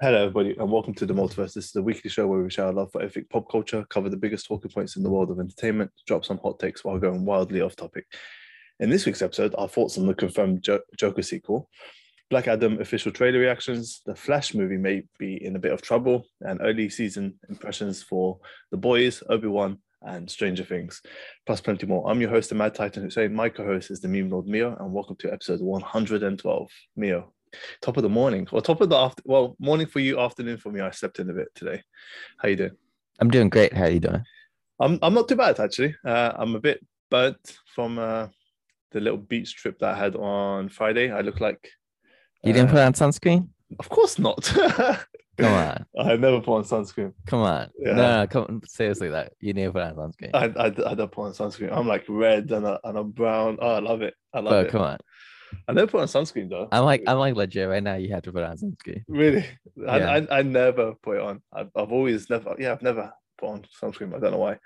Hello, everybody, and welcome to the Multiverse. This is the weekly show where we share our love for epic pop culture, cover the biggest talking points in the world of entertainment, drop some hot takes while going wildly off topic. In this week's episode, our thoughts on the confirmed jo- Joker sequel, Black Adam official trailer reactions, the Flash movie may be in a bit of trouble, and early season impressions for The Boys, Obi Wan, and Stranger Things, plus plenty more. I'm your host, the Mad Titan Hussein. My co host is the meme lord Mio, and welcome to episode 112. Mio, top of the morning or top of the after well morning for you afternoon for me i slept in a bit today how you doing I'm doing great. How you doing? i'm, I'm not too bad actually uh, i'm a bit burnt from uh, the little beach trip that i had on friday i look like You didn't uh, put on sunscreen? of course not Come on, i never put on sunscreen come on. Yeah. No, come seriously. That you to put on sunscreen. I, I, I don't put on sunscreen i'm like red and, I, and i'm brown oh i love it i love oh, it come on. I never put on sunscreen though I'm like, I'm like legit right now. You have to put on sunscreen. Really? I, Yeah. I, I never put it on. I've, I've always never, yeah, I've never put on sunscreen. I don't know why.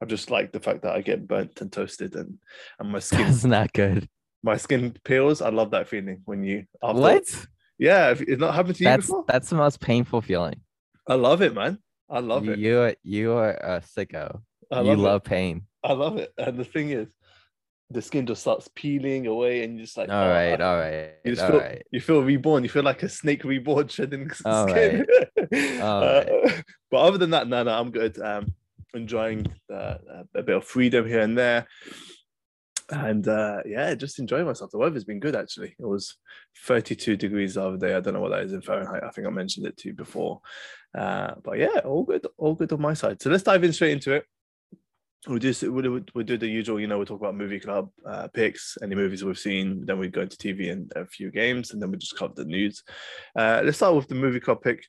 I just like the fact that I get burnt and toasted and, and my skin That's not good. my skin peels. I love that feeling when you after, What? Yeah, if it's not happened to you That's before. that's the most painful feeling. I love it, man. I love it. You are you are a sicko. I you love, love pain. I love it. And the thing is, the skin just starts peeling away, and you're just like, all oh, right, all right, You just all feel, right. you feel reborn. You feel like a snake reborn, shedding All skin. All Uh, but other than that, no, no, I'm good. Um, enjoying uh, a bit of freedom here and there, and uh, yeah, just enjoying myself. The weather's been good actually. It was 32 degrees the other day. I don't know what that is in Fahrenheit. I think I mentioned it to you before. Uh, but yeah, all good, all good on my side. So let's dive in straight into it. We'll, do- we'll do the usual, you know, we'll talk about movie club uh, picks, any movies we've seen, then we go into TV and a few games, and then we just cover the news. Uh, let's start with the movie club pick.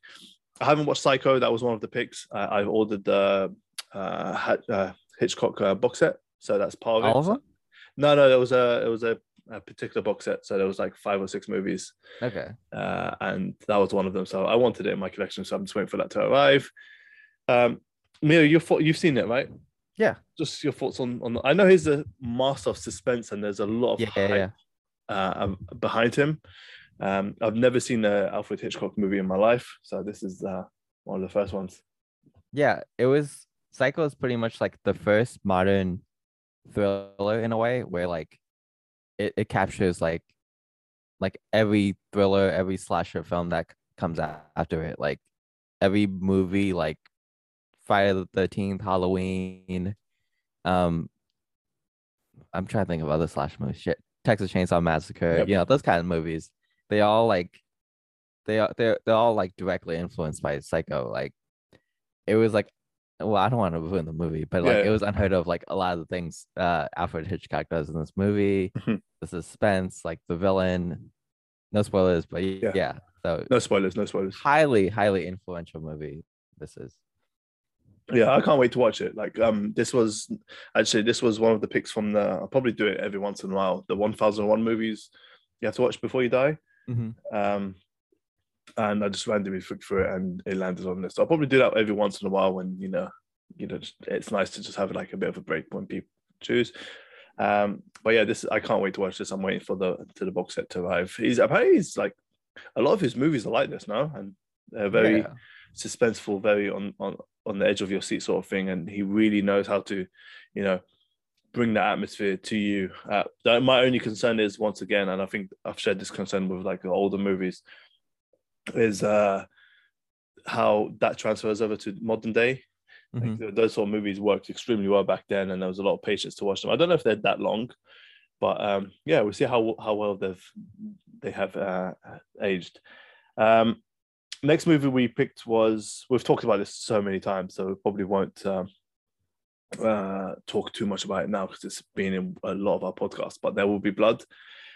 I haven't watched Psycho. That was one of the picks. I, I've ordered the uh, uh, Hitchcock uh, box set, so that's part of it. Of them? No, no, there was a it was a, a particular box set, so there was like five or six movies, Okay. uh, and that was one of them. So I wanted it in my collection, so I'm just waiting for that to arrive. Um, Mia, thought, you've seen it, right? Yeah. Just your thoughts on on. I know he's a master of suspense, and there's a lot of Yeah, hype, yeah. uh, behind him. Um, I've never seen an Alfred Hitchcock movie in my life, so this is uh, one of the first ones. Yeah, it was Psycho is pretty much like the first modern thriller in a way where like it, it captures like like every thriller, every slasher film that comes out after it. Like every movie like Friday the thirteenth, Halloween. Um I'm trying to think of other slash movies. Shit. Texas Chainsaw Massacre, Yep. you know, those kind of movies. They all like they are they're they're all like directly influenced by Psycho. Like it was like well, I don't want to ruin the movie, but like Yeah. it was unheard of. Like a lot of the things uh Alfred Hitchcock does in this movie, Mhm. the suspense, like the villain. No spoilers, but Yeah. yeah. So No spoilers, no spoilers. highly, highly influential movie. This is. Yeah, I can't wait to watch it. Like, um, this was actually this was one of the picks from the. I'll probably do it every once in a while. The one thousand one movies you have to watch before you die. Um, and I just randomly flicked through it, and it landed on this. So I'll probably do that every once in a while when you know, you know, it's nice to just have like a bit of a break when people choose. Um, but yeah, this I can't wait to watch this. I'm waiting for the to the box set to arrive. He's apparently he's like a lot of his movies are like this now, and they're very Yeah. suspenseful, very on on on the edge of your seat sort of thing, and he really knows how to, you know, bring that atmosphere to you. Uh, my only concern is once again, and I think I've shared this concern with like older movies, is uh how that transfers over to modern day. Like, Mhm. th- those sort of movies worked extremely well back then, and there was a lot of patience to watch them. I don't know if they're that long, but um, yeah, we'll see how how well they've they have uh, aged. Um, next movie we picked was we've talked about this so many times, so we probably won't um, uh, talk too much about it now because it's been in a lot of our podcasts. But there will be blood.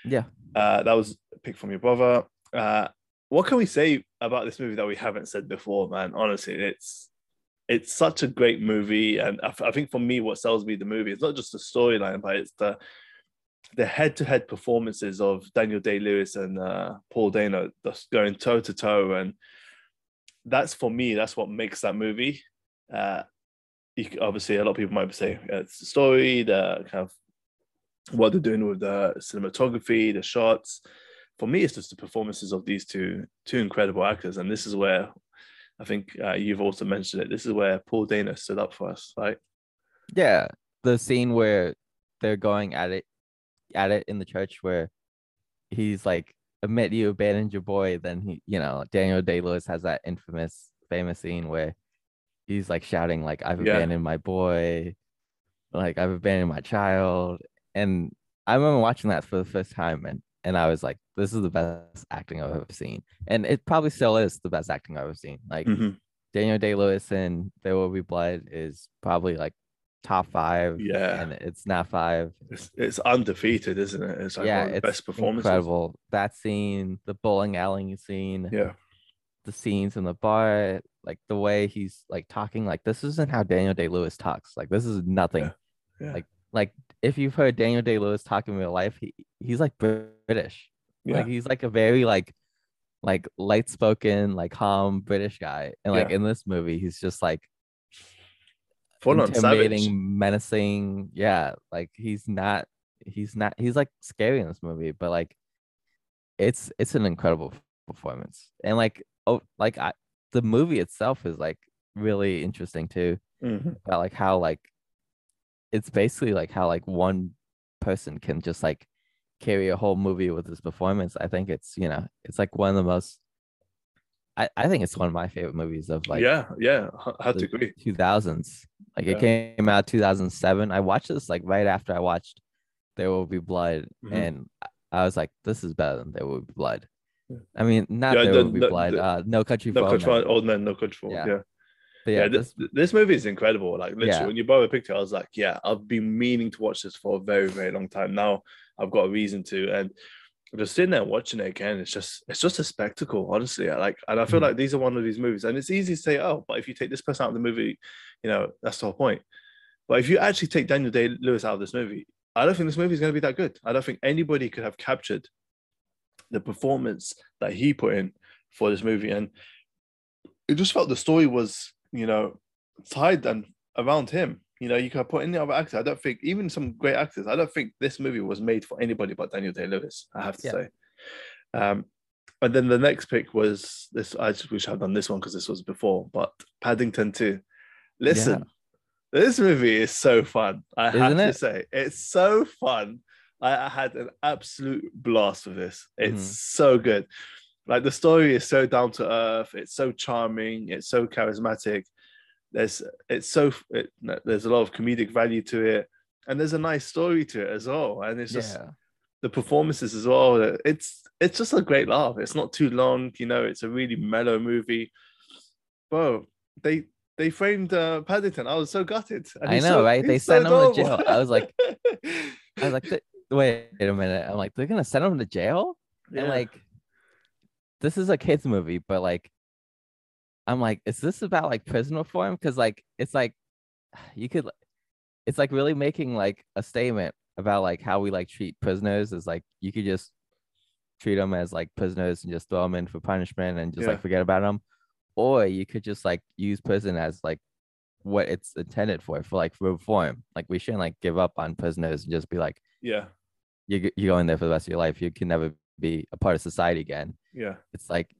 Yeah. Uh, that was a pick from your brother. Uh, what can we say about this movie that we haven't said before, man? Honestly, it's it's such a great movie, and I, I think for me, what sells me the movie is not just the storyline, but it's the the head-to-head performances of Daniel Day Lewis and uh, Paul Dano just going toe to toe, and that's for me. That's what makes that movie. Uh, you, obviously, a lot of people might say uh, it's the story, the kind of what they're doing with the cinematography, the shots. for me, it's just the performances of these two two incredible actors, and this is where I think uh, you've also mentioned it. This is where Paul Dano stood up for us, right? Yeah, the scene where they're going at it, at it in the church, where he's like, "Admit you abandoned your boy." Then he, you know, Daniel Day Lewis has that infamous, famous scene where he's like shouting, "Like I've Yeah. abandoned my boy, like I've abandoned my child," and I remember watching that for the first time, and and I was like, "This is the best acting I've ever seen," and it probably still is the best acting I've ever seen. Like Mhm. Daniel Day Lewis and There Will Be Blood is probably like top five. Yeah. And it's not five. It's, it's undefeated, isn't it? It's like yeah, one of the it's best performances. incredible. That scene, the bowling alley scene, Yeah, the scenes in the bar, like the way he's like talking, like this isn't how Daniel Day Lewis talks. Like this is nothing. Yeah. Yeah. Like like if you've heard Daniel Day Lewis talk in real life, he, he's like British. yeah, Like he's like a very like like light spoken, like calm British guy. And like in this movie, he's just like full intimidating, menacing. Yeah, like he's not. He's not. He's like scary in this movie, but like, it's it's an incredible performance, and like oh, like I, the movie itself is like really interesting too. Mhm. About like how like, it's basically like how like one person can just like carry a whole movie with his performance. I think it's you know it's like one of the most. I, I think it's one of my favorite movies of like yeah, yeah, I had to agree. 2000s. Like it came out 2007. I watched this like right after I watched There Will Be Blood, Mhm. and I- was like, "This is better than There Will Be Blood." Yeah. I mean, not Yeah, There the- Will Be the- Blood. the- uh, No Country No for Men. old men, no control. Yeah. Yeah, But yeah. yeah, this, this, movie is incredible. Like literally, Yeah. when you brought a picture, I was like, yeah, I've been meaning to watch this for a very, very long time. Now I've got a reason to, and just sitting there watching it again, it's just, it's just a spectacle, honestly. I like, and I feel Mhm. like these are one of these movies, and it's easy to say, oh, but if you take this person out of the movie, you know, that's the whole point. But if you actually take Daniel Day Lewis out of this movie, I don't think this movie is going to be that good. I don't think anybody could have captured the performance that he put in for this movie, and it just felt the story was, you know, tied and around him. You know, you could have put any other actor. I don't think even some great actors. I don't think this movie was made for anybody but Daniel Day Lewis. I have to Yeah. say. Um, and then the next pick was this. I just wish I'd done this one because this was before, but Paddington Two. Listen, this movie is so fun. I have Isn't to it? say, it's so fun. I, I had an absolute blast with this. It's Mhm. so good. Like the story is so down to earth. It's so charming. It's so charismatic. There's it's so it, there's a lot of comedic value to it, and there's a nice story to it as well. And it's just yeah, the performances as well. It's it's just a great laugh. It's not too long, you know. It's a really mellow movie. Bro, they they framed uh, Paddington. I was so gutted. And I know, so- right? They so sent him to jail. I was like- I was like, "Th- wait a minute. I'm like, they're gonna send him to jail, Yeah. and like, this is a kids movie, but like, I'm like, is this about like prison reform? Because like, it's like, you could, it's like really making like a statement about like how we like treat prisoners. Is like you could just treat them as like prisoners and just throw them in for punishment and just Yeah. like forget about them, or you could just like use prison as like what it's intended for, for like reform. Like we shouldn't like give up on prisoners and just be like yeah, you g- you go in there for the rest of your life. You can never be a part of society again. yeah, It's like,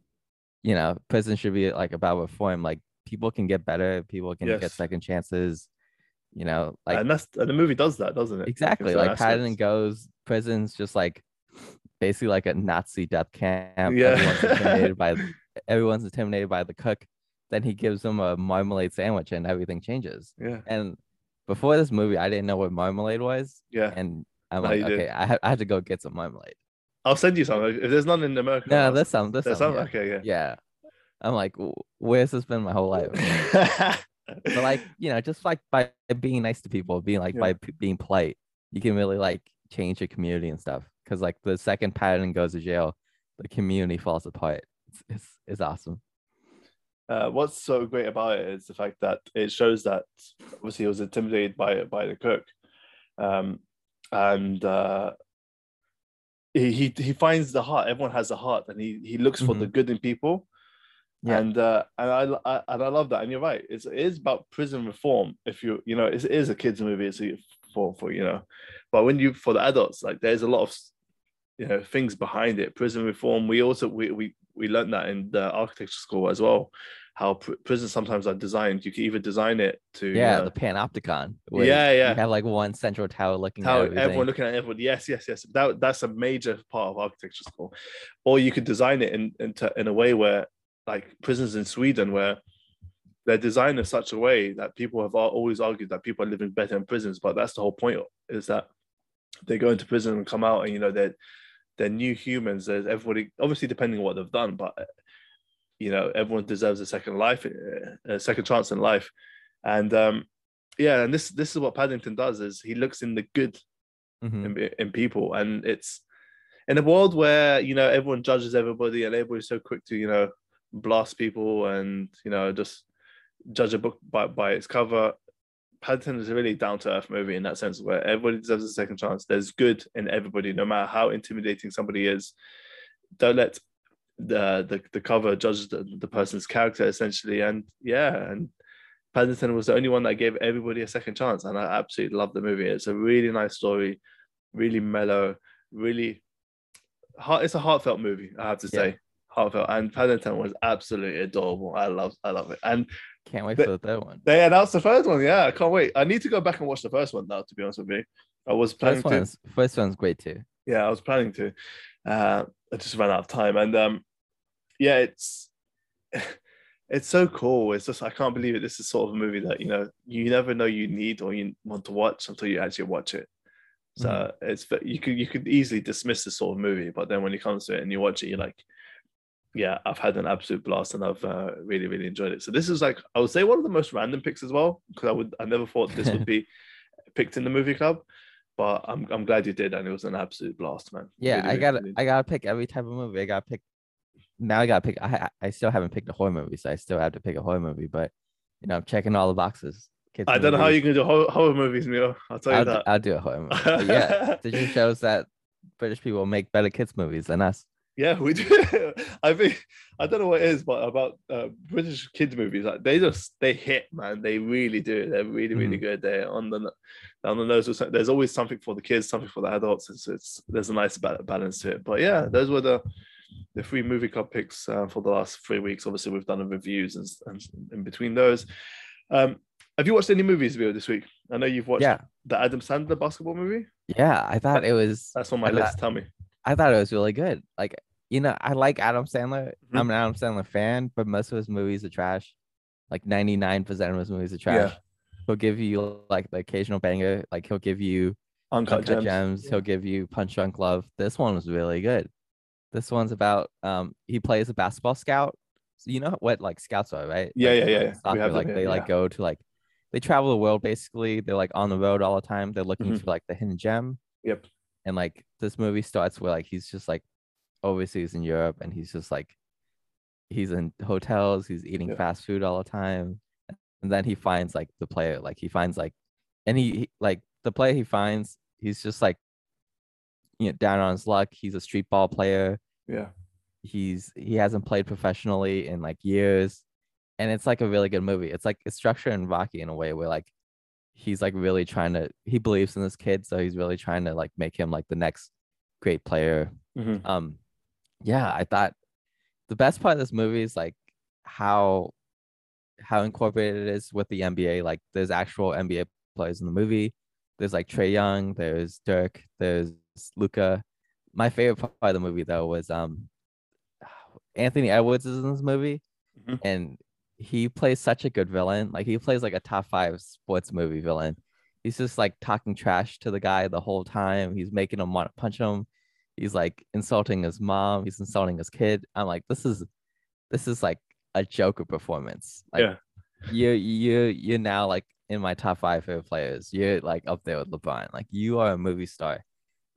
you know, prison should be like about reform. Like people can get better. People can get second chances. You know, like and that's and the movie does that, doesn't it? exactly like Paddington goes. Prison's just like basically like a Nazi death camp. Yeah. Everyone's intimidated by everyone's intimidated by the cook. Then he gives them a marmalade sandwich and everything changes. Yeah, And before this movie, I didn't know what marmalade was. yeah. And I'm No, like, okay, I, ha- I have to go get some marmalade. I'll send you some. If there's none in America, No, I'll- there's some. There's, there's some. some. yeah. Okay, yeah. yeah. I'm like, where's this been my whole life? but like, you know, just like by being nice to people, being like Yeah. by p- being polite, you can really like change your community and stuff. Because like the second Patton goes to jail, the community falls apart. It's it's, it's awesome. uh, what's so great about it is the fact that it shows that obviously he was intimidated by by the cook, um, and uh, he, he he finds the heart. Everyone has a heart, and he he looks for the good in people. Yeah. And uh, and I, I and I love that. And you're right. It's it is about prison reform. If you you know it is a kids movie. It's a- for for you know, but when you for the adults like there's a lot of you know things behind it. Prison reform. We also we we we learned that in the architecture school as well. How pr- prisons sometimes are designed. You can even design it to Yeah, uh, the panopticon. Yeah, yeah. You have like one central tower looking how at everything. everyone looking at everyone. Yes, yes, yes. That that's a major part of architecture school. Or you could design it in into in a way where, like prisons in Sweden, where they're designed in such a way that people have always argued that people are living better in prisons. But that's the whole point is that they go into prison and come out, and you know they're they're new humans. There's everybody obviously depending on what they've done, but you know everyone deserves a second life, a second chance in life, and um, yeah, and this this is what Paddington does is he looks in the good Mhm. in, in people. And it's in a world where you know everyone judges everybody and everybody's so quick to you know blast people and you know just judge a book by, by its cover Paddington is a really down to earth movie in that sense where everybody deserves a second chance. There's good in everybody no matter how intimidating somebody is. Don't let the the, the cover judges the, the person's character essentially and yeah and Paddington was the only one that gave everybody a second chance, and I absolutely love the movie. It's a really nice story, really mellow, really heart. It's a heartfelt movie, I have to Yeah. say, heartfelt. And Paddington was absolutely adorable. I love, I love it. And Can't wait But- for the third one. they announced the first one. Yeah, I can't wait. I need to go back and watch the first one now. To be honest with you, I was planning First to. one's first one's great too. Yeah i was planning to. Uh i just ran out of time. And um yeah it's it's so cool. It's just i can't believe it. This is sort of a movie that you know you never know you need or you want to watch until you actually watch it. So it's you could you could easily dismiss this sort of movie but then when it comes to it and you watch it you're like yeah i've had an absolute blast and i've uh, really really enjoyed it. So this is like i would say one of the most random picks as well because i would i never thought this would be picked in the movie club but I'm, I'm glad you did and it was an absolute blast man Yeah, Really, I gotta really I gotta pick every type of movie. I gotta pick now I gotta pick I I still haven't picked a horror movie, so I still have to pick a horror movie, but you know, I'm checking all the boxes. Kids I don't know how movies. you can do horror, horror movies, Mio. I'll tell you I'll, do, that. I'll do a horror movie. Yeah, it just shows that British people make better kids movies than us. Yeah, we do. I think I don't know what it is, but about uh, British kids movies, like they just they hit, man. They really do. They're really, really Mhm. good. They're on the on the nose. There's always something for the kids, something for the adults. It's, it's there's a nice balance to it. But yeah, those were the the three movie club picks uh, for the last three weeks. Obviously, we've done the reviews and, and in between those. Um, have you watched any movies, this week? I know you've watched Yeah, the Adam Sandler basketball movie. yeah. I thought it was That's on my I thought- list. Tell me. I thought it was really good. Like, you know, I like Adam Sandler. Mhm. I'm an Adam Sandler fan, but most of his movies are trash. Like 99% of his movies are trash. Yeah. He'll give you like the occasional banger. Like he'll give you Uncut, Uncut Gems. Gems. He'll give you Punch Drunk Love. This one was really good. This one's about um he plays a basketball scout. So you know what like scouts are, right? Yeah, Like, yeah, yeah, like soccer, like here, they like go to like they travel the world basically. They're like on the road all the time. They're looking Mhm. for like the hidden gem. Yep. And like this movie starts where like he's just like overseas in Europe and he's just like he's in hotels, he's eating Yeah. fast food all the time. And then he finds like the player, like he finds like and he, he like the player he finds, he's just like you know down on his luck. He's a street ball player. Yeah. He's he hasn't played professionally in like years. And it's like a really good movie. It's like it's structured in Rocky in a way where like he's like really trying to he believes in this kid, so he's really trying to like make him like the next great player Mhm. um yeah i thought the best part of this movie is like how how incorporated it is with the nba like there's actual nba players in the movie there's like Trae Young there's dirk there's Luka my favorite part of the movie though was um anthony edwards is in this movie Mhm. and he plays such a good villain like he plays like a top five sports movie villain. He's just like talking trash to the guy the whole time. He's making him want to punch him. He's like insulting his mom. He's insulting his kid. I'm like this is this is like a joker performance. Like Yeah. you you you're now like in my top five favorite players. You're like up there with lebron. Like you are a movie star.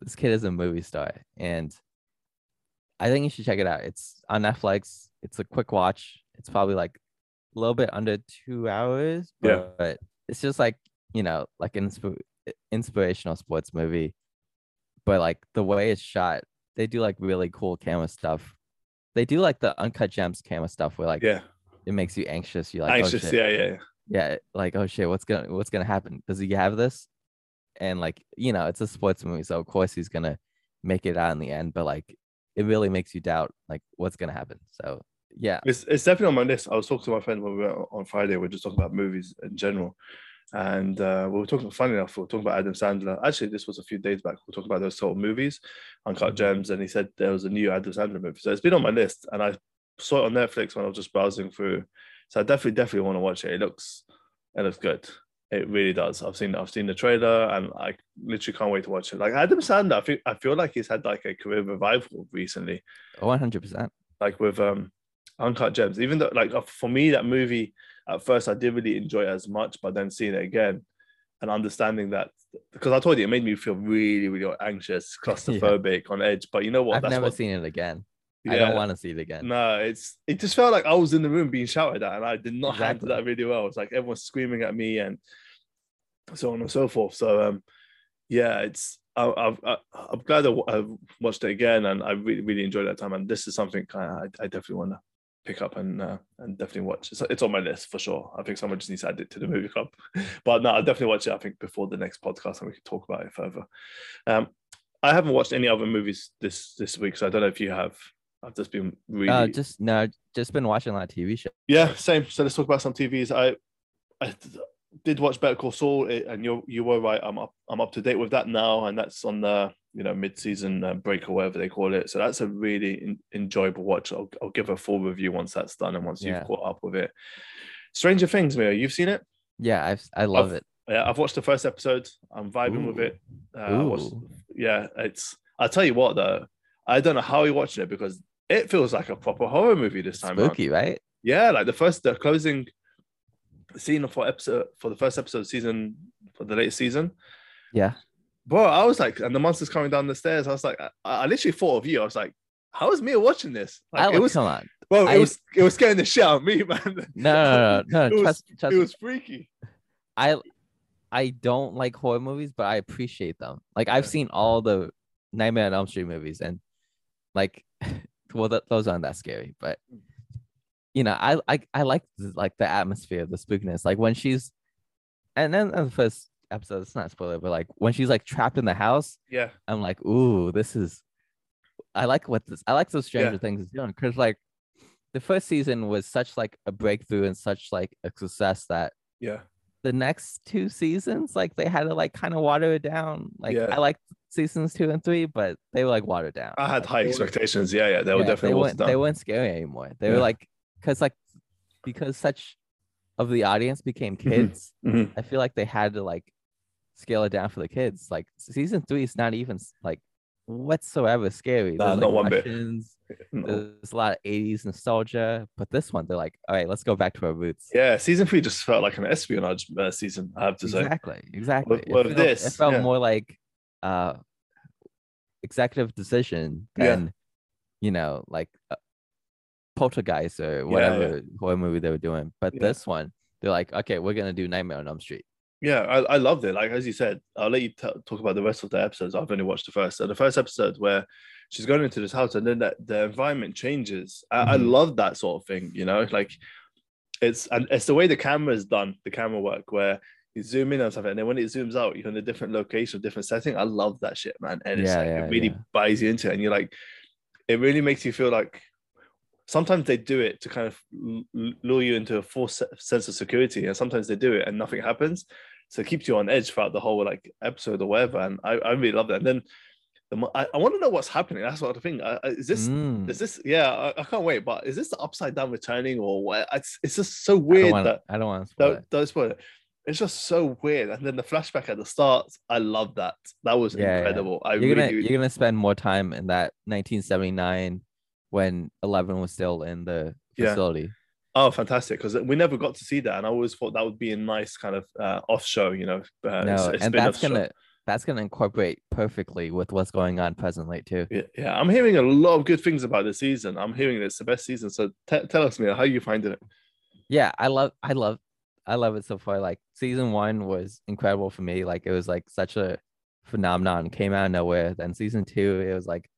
This kid is a movie star. And i think you should check it out. It's on netflix. It's a quick watch. It's probably like little bit under two hours but, Yeah. but it's just like you know like an insp- inspirational sports movie but like the way it's shot, they do like really cool camera stuff. They do like the uncut gems camera stuff where like Yeah. it makes you anxious. You're like, oh, Anxious. oh shit. yeah, yeah, yeah. yeah, like oh shit, what's gonna what's gonna happen? Does he have this? And like you know, it's a sports movie, so of course he's gonna make it out in the end, but like it really makes you doubt like what's gonna happen. So yeah, It's, it's definitely on my list. I was talking to my friend when we were on Friday. We are just talking about movies in general, and uh, we were talking. Funny enough, we were talking about Adam Sandler. Actually, this was a few days back. We were talking about those sort of movies, Uncut Gems, and he said there was a new Adam Sandler movie. So it's been on my list, and I saw it on Netflix when I was just browsing through. So I definitely, definitely want to watch it. It looks, it looks good. It really does. I've seen, I've seen the trailer, and I literally can't wait to watch it. Like Adam Sandler, I feel, I feel like he's had like a career revival recently one hundred percent. like with um uncut gems even though like uh, for me that movie at first i didn't really enjoy it as much but then seeing it again and understanding that because i told you it made me feel really really anxious claustrophobic on edge but you know what I've never seen it again. I don't want to see it again. no it's it just felt like i was in the room being shouted at and i did not handle that really well it's like everyone's screaming at me and so on and so forth so um yeah it's I, I've, I, I'm glad I watched it again, and I really, really enjoyed that time. And this is something I, I I definitely want to pick up and uh, and definitely watch. It's, it's on my list for sure. I think someone just needs to add it to the movie club. But no, I'll definitely watch it. I think before the next podcast, and we can talk about it further. Um, I haven't watched any other movies this this week, so I don't know if you have. I've just been really Uh, just no, just been watching a lot of TV shows. yeah, same. So let's talk about some TVs. I I did watch Better Call Saul, and you you were right. I'm up I'm up to date with that now, and that's on the you know mid season uh, break or whatever they call it. So that's a really in, enjoyable watch. I'll, I'll give a full review once that's done and once Yeah. you've caught up with it. Stranger Things, Mia, you've seen it? Yeah, I've I love it. Yeah, I've watched the first episode. I'm vibing with it. Uh, watched- yeah, it's. I'll tell you what though, I don't know how you watched it because it feels like a proper horror movie this time. around. Spooky, right? Yeah, like the first the closing scene for episode for the first episode of season for the latest season. Yeah. Bro, I was like, and the monster's coming down the stairs. I was like, I, I literally thought of you. I was like, how is Mia watching this? I Like, like, it was, come on. bro, it I- was, it was scaring the shit out of me, man. No, no, no, no. it no was, trust, trust it was freaky. I I don't like horror movies, but I appreciate them. Like I've Yeah. seen all the Nightmare on Elm Street movies, and like, well, th- those aren't that scary. But mm. You know, I I I like the, like the atmosphere, the spookiness. Like when she's, and then in the first episode, it's not a spoiler, but like when she's like trapped in the house, Yeah, I'm like, ooh, this is. I like what this. I like those Stranger Yeah. Things is doing because like, the first season was such like a breakthrough and such like a success that yeah, the next two seasons, like they had to like kind of water it down. Like Yeah. I liked seasons two and three, but they were like watered down. I had Like, high they were- expectations. Yeah, yeah, they were yeah, definitely they weren't, they weren't scary anymore. They Yeah. were like because like because such of the audience became Mhm. kids. Mhm. I feel like they had to like scale it down for the kids. Like season three is not even like whatsoever scary. Nah, There's, like, one bit. No. There's a lot of 80s nostalgia, but this one they're like, all right, let's go back to our roots. Yeah, season three just felt like an espionage uh, season. I have to say. Exactly, exactly. With- with it felt, this, it felt yeah. more like uh executive decision Yeah. you know, like uh, Poltergeist or Yeah, whatever horror movie they were doing. But Yeah. this one, they're like, okay, we're gonna do Nightmare on Elm Street. Yeah, I, I loved it. Like as you said, I'll let you t- talk about the rest of the episodes. I've only watched the first. So the first episode where she's going into this house and then that the environment changes. I, I Mhm. love that sort of thing. You know, like it's and it's the way the camera is done, the camera work where you zoom in on something and then when it zooms out, you're in a different location, different setting. I love that shit, man. And it's Yeah, like, yeah, it really yeah. buys you into it, and you're like, it really makes you feel like. Sometimes they do it to kind of lure you into a false sense of security, and sometimes they do it and nothing happens. So it keeps you on edge throughout the whole like episode or whatever and i, I really love that. And then the, I, I want to know what's happening. That's what uh, uh, is this Mm. is this yeah I, I can't wait but is this the upside down returning or what? It's, it's just so I weird wanna- that I don't want to spoil don't, it. don't spoil it. It's just so weird. And then the flashback at the start i love that. That was Yeah, yeah. incredible. I You're gonna really you're gonna spend more time in that 1979 when Eleven was still in the Yeah. facility. oh fantastic because we never got to see that and i always thought that would be a nice kind of uh, off show you know uh, no, and that's gonna that's gonna incorporate perfectly with what's going on presently too. Yeah, yeah, I'm hearing a lot of good things about this season. I'm hearing it's the best season. So te- tell us, Mia, how you finding it? Yeah, I love I love I love it so far. Like season one was incredible for me. Like it was like such a phenomenon. Came out of nowhere. Then season two, it was like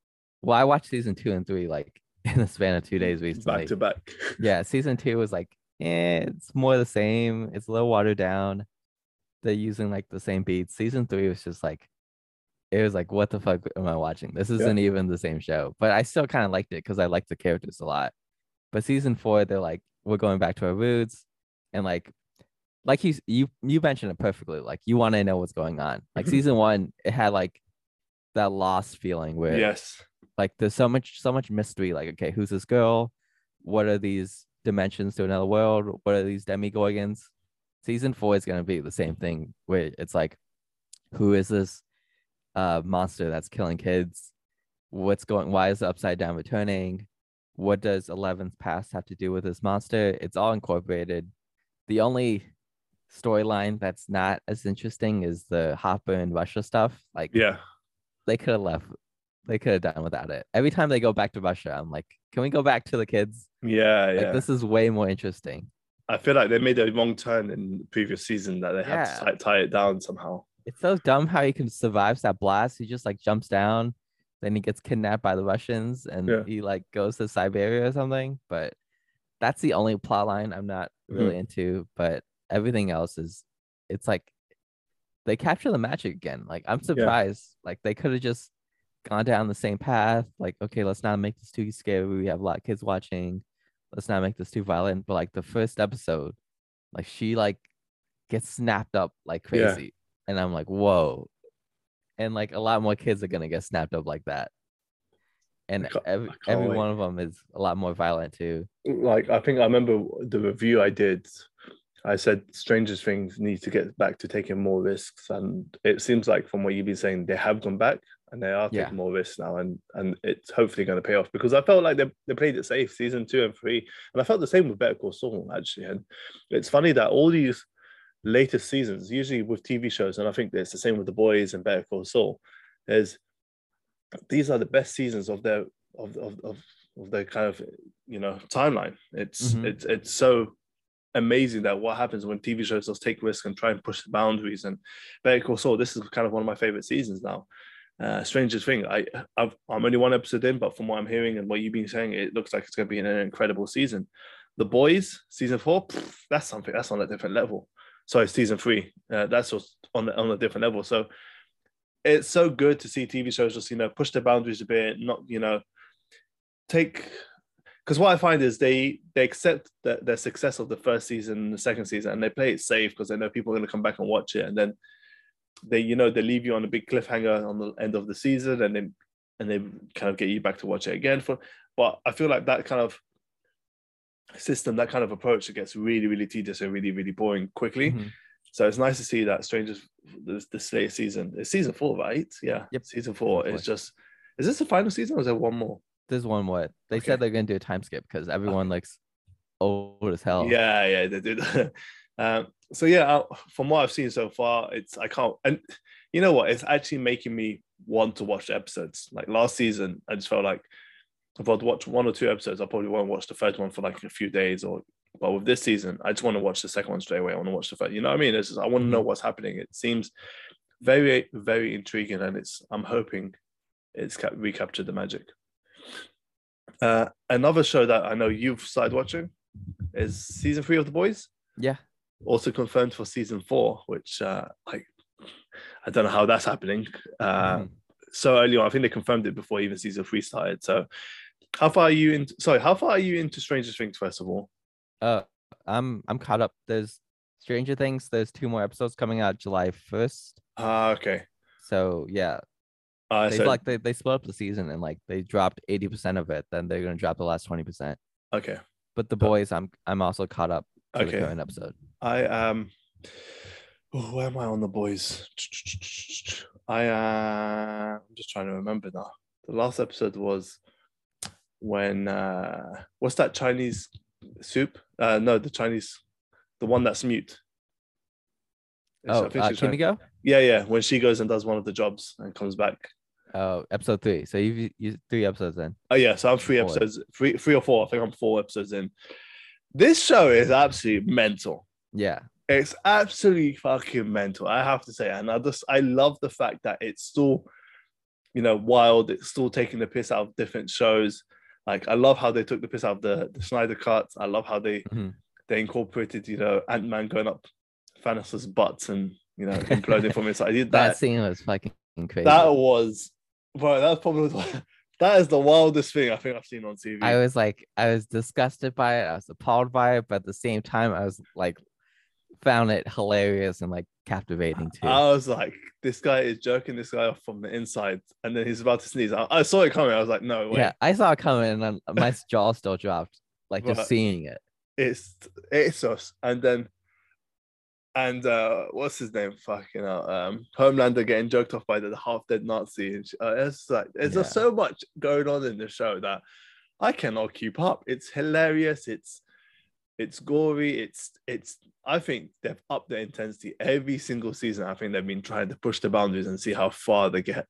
well, I watched season two and three like in the span of two days recently. Back to back. yeah, season two was like, eh, it's more the same. It's a little watered down. They're using like the same beats. Season three was just like, it was like, what the fuck am I watching? This isn't even the same show. But I still kind of liked it because I liked the characters a lot. But season four, they're like, we're going back to our roots, and like, like you you you mentioned it perfectly. Like you want to know what's going on. Like season one, it had like that lost feeling where Yes. Like there's so much so much mystery. Like, okay, who's this girl? What are these dimensions to another world? What are these Demogorgons? Season four is gonna be the same thing where it's like, who is this uh monster that's killing kids? What's going why is the upside down returning? What does 11th past have to do with this monster? It's all incorporated. The only storyline that's not as interesting is the Hopper and Russia stuff. Like Yeah. they could have left. They could have done without it. Every time they go back to Russia, I'm like, can we go back to the kids? Yeah. Like Yeah. this is way more interesting. I feel like they made a wrong turn in the previous season that they have Yeah. to tie, tie it down somehow. It's so dumb how he can survive that blast. He just like jumps down, then he gets kidnapped by the Russians, and Yeah. he like goes to Siberia or something. But that's the only plot line I'm not really Mm-hmm. into. But everything else is, it's like they capture the magic again. Like I'm surprised. Like they could have just gone down the same path. Like okay, let's not make this too scary. We have a lot of kids watching. Let's not make this too violent. But like the first episode, like she like gets snapped up like Yeah. crazy, and I'm like, whoa. And like a lot more kids are gonna get snapped up like that. And can't- every I can't every one of them is a lot more violent too. Like I think I remember the review I did. I said Stranger Things need to get back to taking more risks, and it seems like from what you've been saying, they have gone back and they are taking Yeah. more risks now, and and it's hopefully going to pay off because I felt like they, they played it safe season two and three, and I felt the same with Better Call Saul actually. And it's funny that all these latest seasons, usually with TV shows, and I think it's the same with The Boys and Better Call Saul, is these are the best seasons of their of of of, of their kind of you know timeline. It's Mhm. it's it's so amazing that what happens when TV shows just take risks and try and push the boundaries. And Better Call Saul, this is kind of one of my favorite seasons now. Uh, Stranger Thing, I I've, I'm only one episode in, but from what I'm hearing and what you've been saying, it looks like it's going to be an incredible season. The Boys, season four, pff, that's something that's on a different level. Sorry, season three, uh, that's just on the, on a different level. So it's so good to see TV shows just you know push the boundaries a bit, not you know take because what I find is they they accept the, the success of the first season, the second season, and they play it safe because they know people are going to come back and watch it, and then they you know they leave you on a big cliffhanger on the end of the season, and then and they kind of get you back to watch it again. For but I feel like that kind of system, that kind of approach, it gets really really tedious and really really boring quickly. Mhm. So it's nice to see that Strangers this this latest season. It's season four, right? Yeah. Yep. Season four is just. Is this the final season or is there one more? There's one more. They Okay. said they're gonna do a time skip because everyone looks old as hell. Yeah, yeah, they did. um, so yeah, uh, from what I've seen so far, it's I can't. And you know what? It's actually making me want to watch episodes. Like last season, I just felt like if I'd watch one or two episodes, I probably won't watch the third one for like a few days. Or but with this season, I just want to watch the second one straight away. I want to watch the third. You know what I mean? It's just, I want to know what's happening. It seems very, very intriguing, and it's. I'm hoping it's cap- recaptured the magic. Uh, another show that I know you've started watching is season three of The Boys. Yeah. Also confirmed for season four, which uh, like I don't know how that's happening. Uh, Mhm. So early on, I think they confirmed it before even season three started. So, how far are you in? Sorry, how far are you into Stranger Things? First of all, Uh, I'm I'm caught up. There's Stranger Things. There's two more episodes coming out July 1st. ah, okay. So yeah, Uh, they so, like they, they split up the season and like they dropped 80% of it. Then they're gonna drop the last 20%. okay, But the Uh, boys, I'm I'm also caught up to Okay. the current episode. I um, oh, where am I on the boys? I uh, I'm just trying to remember now. The last episode was when uh, what's that Chinese soup? Uh, no, the Chinese, the one that's mute. Oh, uh, Kimiko. Yeah, yeah. When she goes and does one of the jobs and comes back. Oh, episode three. So you've you three episodes then. Oh yeah, so I'm three Four. episodes, three, three or four. I think I'm four episodes in. This show is absolutely mental. Yeah. It's absolutely fucking mental. I have to say, and I just I love the fact that it's still, you know, wild. It's still taking the piss out of different shows. Like I love how they took the piss out of the, the Snyder cut. I love how they Mhm. they incorporated, you know, Ant Man going up Thanos' butts and you know imploding from inside. I did That that. scene was fucking crazy. That was, bro. That's probably the- that is the wildest thing I think I've seen on TV. I was like, I was disgusted by it. I was appalled by it, but at the same time, I was like, found it hilarious and like captivating too. I was like, this guy is jerking this guy off from the inside, and then he's about to sneeze. I, I saw it coming. I was like, no way. yeah, I saw it coming, and my jaw still dropped, like just seeing it. It's it's us. And then and uh what's his name? Fucking hell. Um Homelander getting joked off by the half dead Nazi. And uh, it's like there's just Yeah. so much going on in the show that I cannot keep up. It's hilarious. It's it's gory. It's it's I think they've upped the intensity every single season. I think they've been trying to push the boundaries and see how far they get.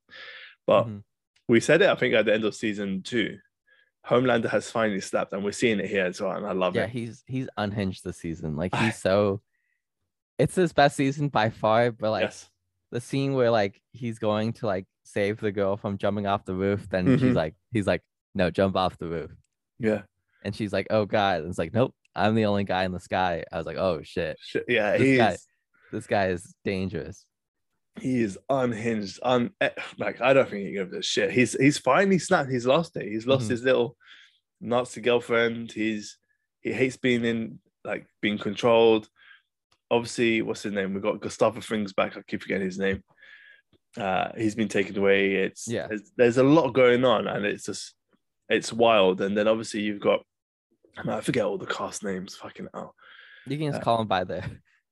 But Mhm. we said it, I think, at the end of season two. Homelander has finally snapped, and we're seeing it here as well, and I love Yeah, it. Yeah, he's he's unhinged this season. Like he's so. It's his best season by far, but like yes. the scene where like he's going to like save the girl from jumping off the roof, then Mhm. she's like, he's like, no, jump off the roof, Yeah. and she's like, oh god, and it's like, nope, I'm the only guy in the sky. I was like, oh shit, Shit, Yeah, This he's guy- this guy is dangerous. he is unhinged. Un eh, like I don't think he gives a shit. He's he's finally snapped. He's lost it. He's lost Mhm. his little Nazi girlfriend. He's he hates being in like being controlled. Obviously, what's his name? We've got Gustavo Frings back. I keep forgetting his name. Uh, he's been taken away. It's Yeah. There's, there's a lot going on, and it's just it's wild. And then obviously you've got I forget all the cast names. Fucking hell. You can just Uh, call him by the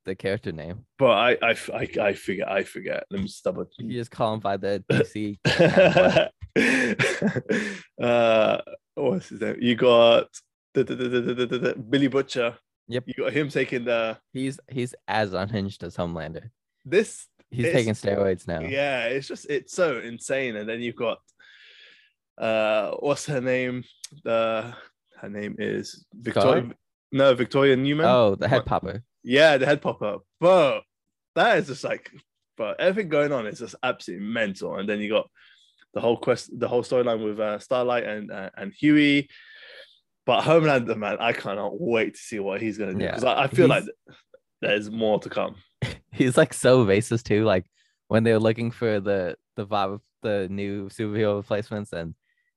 the character name. But I I I forget. I forget. Let me just double. You just call him by the DC. uh, what's his name? You got the, the, the Billy Butcher. Yep. You got him taking the he's he's as unhinged as Homelander. this. He's taking steroids now. Yeah, it's just it's so insane. And then you've got uh, what's her name? The her name is Victoria. Scarlet? No, Victoria Neuman. Oh, the head popper. Yeah, the head popper. But that is just like, but everything going on is just absolutely mental. And then you got the whole quest, the whole storyline with uh, Starlight and uh, and Hughie. But Homelander, man, I cannot wait to see what he's gonna do Yeah, because I, I feel like there's more to come. He's like so racist too. Like when they were looking for the the vibe, the new superhero replacements, and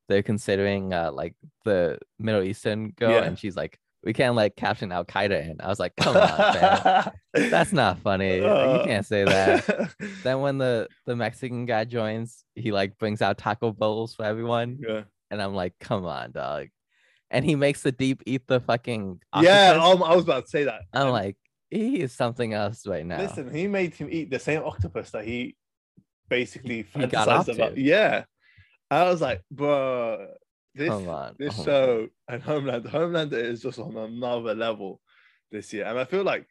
they're considering uh like the Middle Eastern girl, Yeah. and she's like, "We can't let Captain Al Qaeda in." I was like, "Come on, man, that's not funny. Uh, you can't say that." then when the the Mexican guy joins, he like brings out taco bowls for everyone, yeah, and I'm like, "Come on, dog." And he makes the deep eat the fucking yeah. octopus. um, I was about to say that. I'm And like, he is something else right now. listen, he made him eat the same octopus that he basically He got fantasized up to. about. Yeah, I was like, bro, this this oh show and Homeland, Homelander is just on another level this year, and I feel like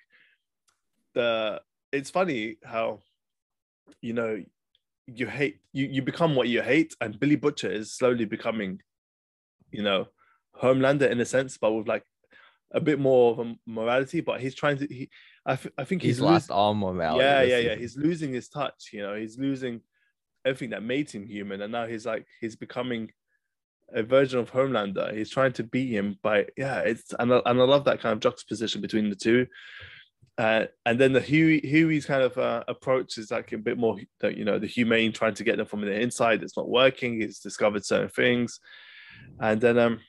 the it's funny how you know you hate you you become what you hate, and Billy Butcher is slowly becoming, you know, Homelander in a sense, but with like a bit more of a morality. But he's trying to he, I, f- I think He's, he's, lost all morality. yeah, yeah, yeah. season. He's losing his touch. You know, he's losing everything that made him human, and now he's like he's becoming a version of Homelander. He's trying to beat him by yeah. It's and I, and I love that kind of juxtaposition between the two. Uh, and then the Hughie Hughie's kind of uh, approach is like a bit more, you know, the humane trying to get them from the inside. It's not working. He's discovered certain things, and then um,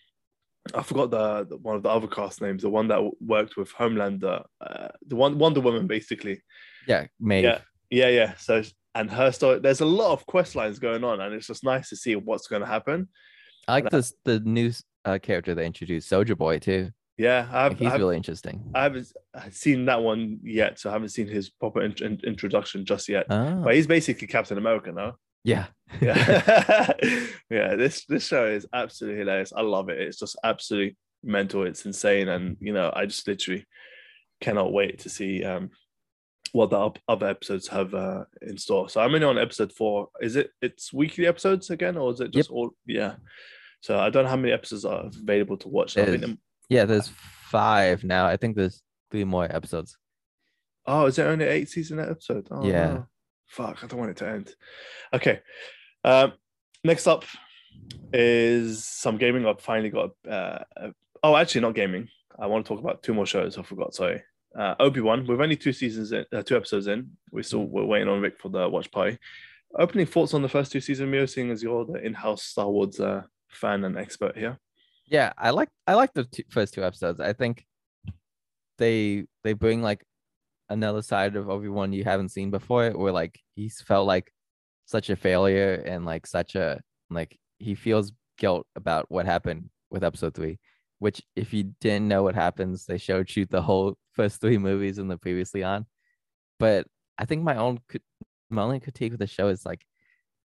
I forgot the, the one of the other cast names, the one that worked with Homelander, uh, the one Wonder Woman, basically. Yeah, Maeve. Yeah, yeah, yeah. So and her story, there's a lot of quest lines going on, and it's just nice to see what's going to happen. I like And this the new uh, character they introduced, Soldier Boy too. Yeah, I've, he's I have, really interesting. I haven't seen that one yet, so I haven't seen his proper in- in- introduction just yet. Oh, But he's basically Captain America now. yeah. Yeah, yeah. This this show is absolutely hilarious. I love it. It's just absolutely mental. It's insane, and you know, I just literally cannot wait to see um what the other episodes have uh, in store. So I'm only on episode four. Is it? It's weekly episodes again, or is it just all? Yeah. So I don't know how many episodes are available to watch. I There's- them- Yeah, there's five now. I think there's three more episodes. Oh, is there only eight season episode? Oh, Yeah. no. Fuck, I don't want it to end. Okay. Um, next up is some gaming. I've finally got. Uh, uh, oh, actually, not gaming. I want to talk about two more shows. I forgot. Sorry. Uh, Obi Wan. We've only two seasons, in, uh, two episodes in. We're still we're waiting on Rick for the watch party. opening thoughts on the first two seasons, Mio, seeing as you're the in-house Star Wars uh, fan and expert here. Yeah, I like I like the two, first two episodes. I think they they bring like another side of Obi Wan you haven't seen before, where like he's felt like such a failure and like such a like he feels guilt about what happened with episode three. Which, if you didn't know what happens, they showed you the whole first three movies in the previously on. But I think my own my only critique of the show is like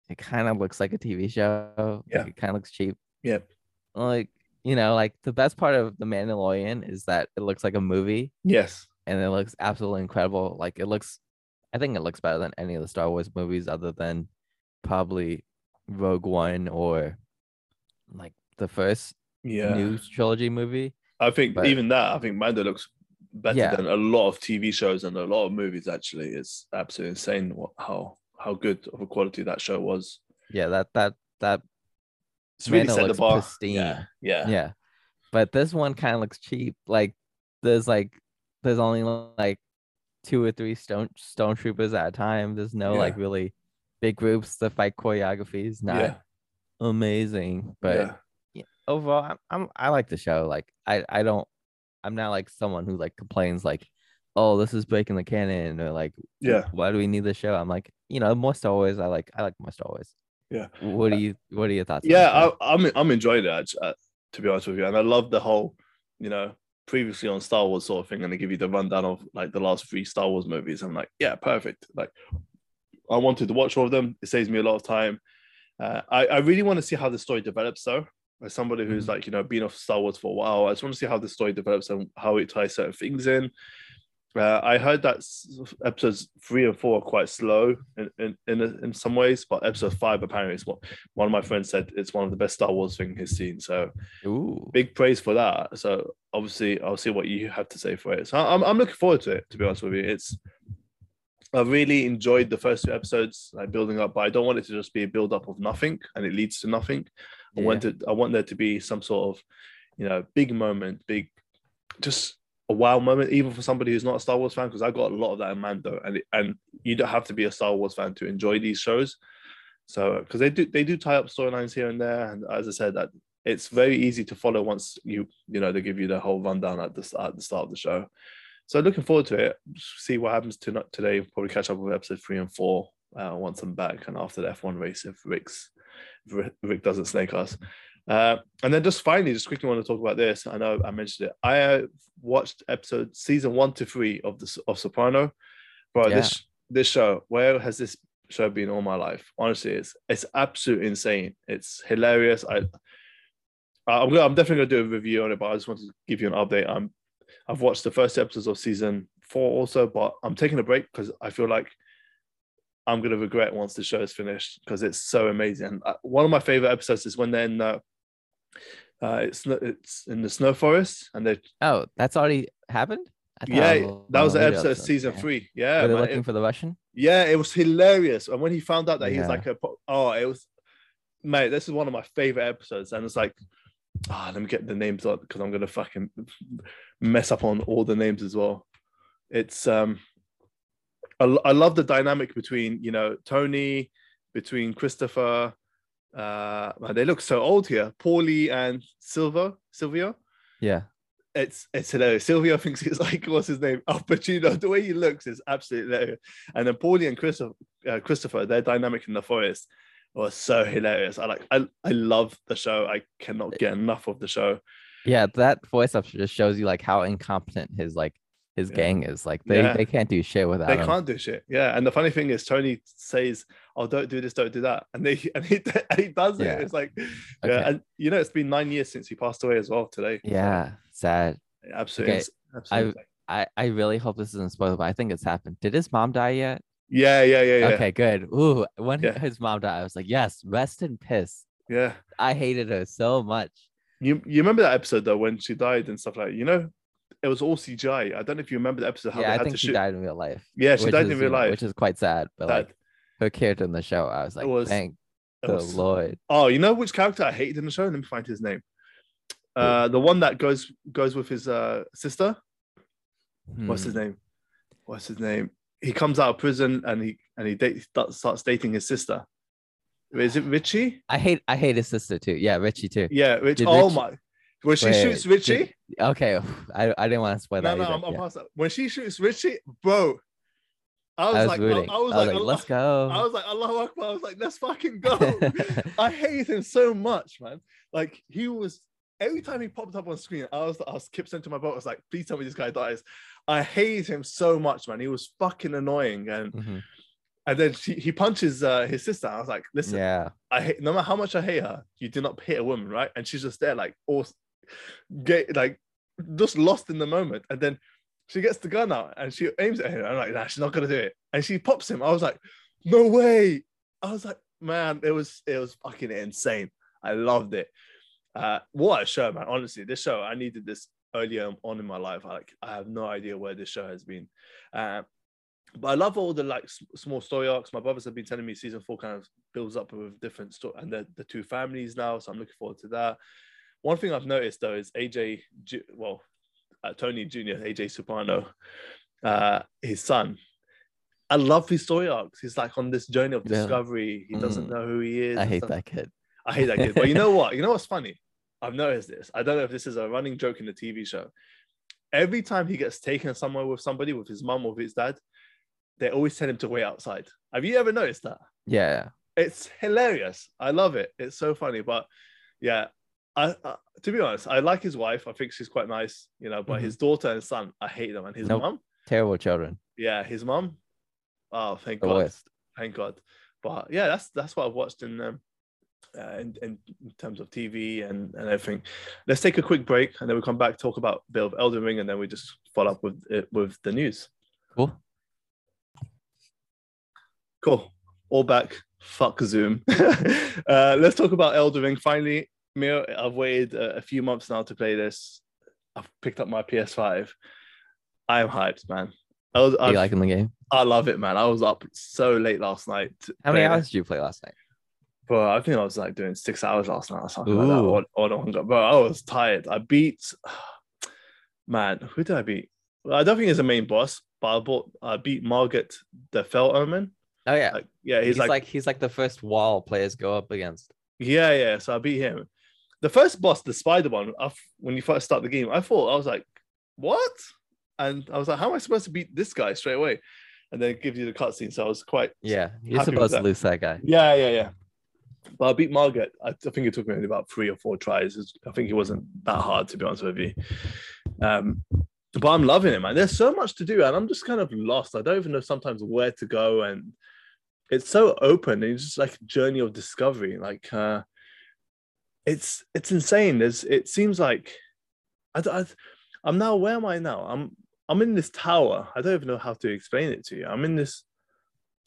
it kind of looks like a TV show. Yeah. Like, it kind of looks cheap. Yep. Like you know, like the best part of the Mandalorian is that it looks like a movie Yes. and it looks absolutely incredible. Like it looks, I think it looks better than any of the Star Wars movies, other than probably Rogue One or like the first Yeah. new trilogy movie. I think But- even that, I think Mando looks better Yeah. than a lot of TV shows and a lot of movies. Actually, it's absolutely insane what how how good of a quality that show was. Yeah, that that that It's really set the bar. pristine. Yeah, yeah, yeah. But this one kind of looks cheap. Like there's like there's only like two or three storm storm troopers at a time. There's no like really big groups. The fight choreography is not yeah, amazing, but yeah. yeah, overall I'm, I'm I like the show. Like I I don't I'm not like someone who like complains like oh this is breaking the canon or like Yeah. why do we need this show? I'm like you know most always I like I like most always. Yeah. What do you what are your thoughts? yeah? I, I'm I'm enjoying it uh, to be honest with you, and I love the whole, you know, previously on Star Wars sort of thing, and they give you the rundown of like the last three Star Wars movies. I'm like, yeah, perfect. Like, I wanted to watch all of them. It saves me a lot of time. Uh, I I really want to see how the story develops though. As somebody who's Mhm. like you know been off Star Wars for a while, I just want to see how the story develops and how it ties certain things in. Uh, I heard that episodes three and four are quite slow in in, in, in some ways, but episode five apparently is what one of my friends said it's one of the best Star Wars thing he's seen. So Ooh. big praise for that. So obviously, I'll see what you have to say for it. So I'm, I'm looking forward to it. To be honest with you, it's I really enjoyed the first two episodes, like building up, but I don't want it to just be a build up of nothing and it leads to nothing. I Yeah. want it. I want there to be some sort of, you know, big moment, big, just a wow moment, even for somebody who's not a Star Wars fan, because I got a lot of that in Mando, and and you don't have to be a Star Wars fan to enjoy these shows. So because they do they do tie up storylines here and there, and as I said, that it's very easy to follow once you you know they give you the whole rundown at the start at the start of the show. So looking forward to it. See what happens to today. Probably catch up with episode three and four uh, once I'm back, and after the F1 race if Rick's Rick- doesn't snake us. Uh, and then just finally, just quickly want to talk about this. I know I mentioned it. I uh, watched episode season one to three of the of Soprano. Bro, this this show, where has this show been all my life? Honestly, it's it's absolutely insane. It's hilarious. I I'm gonna, I'm definitely gonna do a review on it, but I just wanted to give you an update. I'm I've watched the first episodes of season four also, but I'm taking a break because I feel like I'm gonna regret once the show is finished because it's so amazing. And uh, one of my favorite episodes is when they're in the uh, it's it's in the snow forest and they Oh, that's already happened. Yeah that was the episode of season Yeah. three. Yeah, Were they man, looking it- for the Russian? yeah, it was hilarious. And when he found out that he's Yeah. like a oh, it was mate. This is one of my favorite episodes, and it's like ah, let me get the names up because I'm gonna fucking mess up on all the names as well. It's um, I, I love the dynamic between you know Tony, between Christopher. Uh, man, they look so old here. Paulie and Silva, Silvio Yeah. it's it's hilarious. Silvio thinks he's like what's his name? Al Pacino. The way he looks is absolutely hilarious. And then Paulie and Christopher, uh, Christopher, their dynamic in the forest was so hilarious. I like I I love the show. I cannot get enough of the show. Yeah, that voice up just shows you like how incompetent his like his Yeah. gang is. Like they, Yeah. they can't do shit without him. They him. can't do shit. Yeah. And the funny thing is Tony says, Oh, don't do this, don't do that. And they and he, and he does it. Yeah. It's like yeah. And you know, it's been nine years since he passed away as well today. Yeah, sad. absolutely. Okay, absolutely. I I really hope this isn't spoiled, but I think it's happened. Did his mom die yet? yeah, yeah, yeah, yeah. Okay, good. Ooh, when his mom died, I was like, yes, rest in piss. Yeah. I hated her so much. You you remember that episode though when she died and stuff like you know, it was all CGI. I don't know if you remember the episode how yeah, I had think to she shoot. died in real life. Yeah, she died is, in real life. which is quite sad. But That- like her character in the show, I was like, was- thank the was- Lord. Oh, you know which character I hated in the show? Let me find his name. Uh, the one that goes goes with his uh sister. What's his Hmm, name? What's his name? he comes out of prison and he and he date, starts, starts dating his sister. Is it Richie? I hate I hate his sister too. Yeah, Richie too. Yeah, Rich. Did oh Richie- my! When she Wait, shoots Richie, Okay, I, I didn't want to spoil no, that. no, either. I'm, yeah. When she shoots Richie, bro, I was, I was like, rooting. I, I was like, Allah- let's go. I was like, Allahu Akbar. I was like, let's fucking go. I hate him so much, man. Like he was every time he popped up on screen, I was I was kept sent to my boat. I was like, please tell me this guy dies. I hate him so much, man. He was fucking annoying. And Mhm. and then she, he punches uh, his sister. I was like, listen, Yeah, I hate no matter how much I hate her, you do not hit a woman, right? And she's just there, like all get like just lost in the moment. And then she gets the gun out and she aims at him. I'm like, nah, she's not gonna do it. And she pops him. I was like, no way. I was like, man, it was it was fucking insane. I loved it. Uh, what a show, man. Honestly, this show, I needed this earlier on in my life. I, like, I have no idea where this show has been. Uh, but I love all the like small story arcs. My brothers have been telling me season four kind of builds up with different story and the, the two families now. So I'm looking forward to that. One thing I've noticed though is AJ, well, uh, Tony Jr., AJ Soprano, uh, his son. I love his story arcs. He's like on this journey of discovery. He doesn't Mm. know who he is. I hate that kid. I hate that kid. But you know what? You know what's funny? I've noticed this. I don't know if this is a running joke in the TV show. Every time he gets taken somewhere with somebody, with his mum or with his dad, they always tell him to wait outside. Have you ever noticed that? Yeah, It's hilarious. I love it. It's so funny. But yeah, I, I to be honest, I like his wife. I think she's quite nice, you know. But Mhm. his daughter and son, I hate them. And his Nope. mum, terrible children. yeah, his mom. Oh, thank The God worst. thank God. But yeah, that's that's what I've watched in um, uh, in, in, in terms of TV and, and everything. Let's take a quick break and then we come back talk about a bit of Elden Ring and then we just follow up with it with the news. Cool. Cool. All back. Fuck Zoom. uh, let's talk about Elden Ring. Finally, Mio, I've waited a, a few months now to play this. I've picked up my PS5. I am hyped, man. I, was, Are you liking the game? I love it, man. I was up so late last night. How many play it. hours did you play last night? Bro, I think I was like doing six hours last night or something like that. Ooh. Or, or longer. Bro, I was tired. I beat, man, who did I beat? Well, I don't think he's the main boss, but I bought, I beat Margit the Fell Omen. Oh yeah, Like, yeah, he's, he's, like, like, he's like the first wall players go up against. yeah, yeah. So I beat him. The first boss, the spider one, when you first start the game, I thought, I was like, what? And I was like, how am I supposed to beat this guy straight away? And then it gives you the cutscene. So I was quite, Yeah, you're supposed to that. lose that guy. Yeah, yeah, yeah. But I beat Margit. I, I think it took me only about three or four tries. I think it wasn't that hard to be honest with you. Um, but I'm loving it, man. There's so much to do, and I'm just kind of lost. I don't even know sometimes where to go, and it's so open. And it's just like a journey of discovery. Like, uh, it's it's insane. There's it seems like I, I I'm now where am I now? I'm I'm in this tower. I don't even know how to explain it to you. I'm in this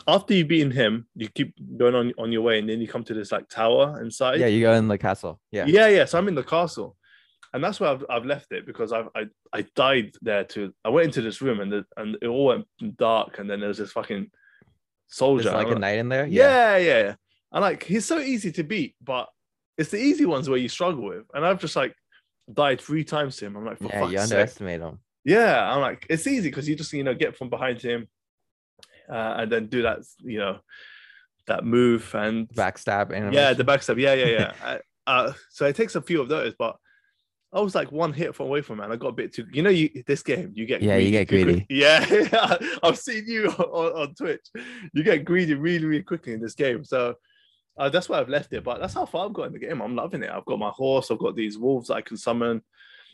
after you've beaten him, you keep going on on your way, and then you come to this like tower inside. Yeah, you go in the castle. Yeah. yeah, yeah. So I'm in the castle, and that's where I've, I've left it because I've, I I died there too. I went into this room and the, and it all went dark, and then there's this fucking soldier. There's like I'm a knight in there. yeah, yeah, yeah. And like he's so easy to beat, but it's the easy ones where you struggle with. And I've just like died three times to him. I'm like, for Yeah, you sake. underestimate him. Yeah, I'm like, it's easy because you just you know get from behind him, uh, and then do that you know that move and Backstab animation. yeah, the backstab. Yeah, yeah, yeah. I- uh, so it takes a few of those, but I was like one hit from away from man. I got a bit too. You know, you this game you get Yeah, you get greedy. Yeah, I've seen you on, on Twitch. You get greedy really, really quickly in this game. So uh, that's why I've left it. But that's how far I've got in the game. I'm loving it. I've got my horse. I've got these wolves I can summon.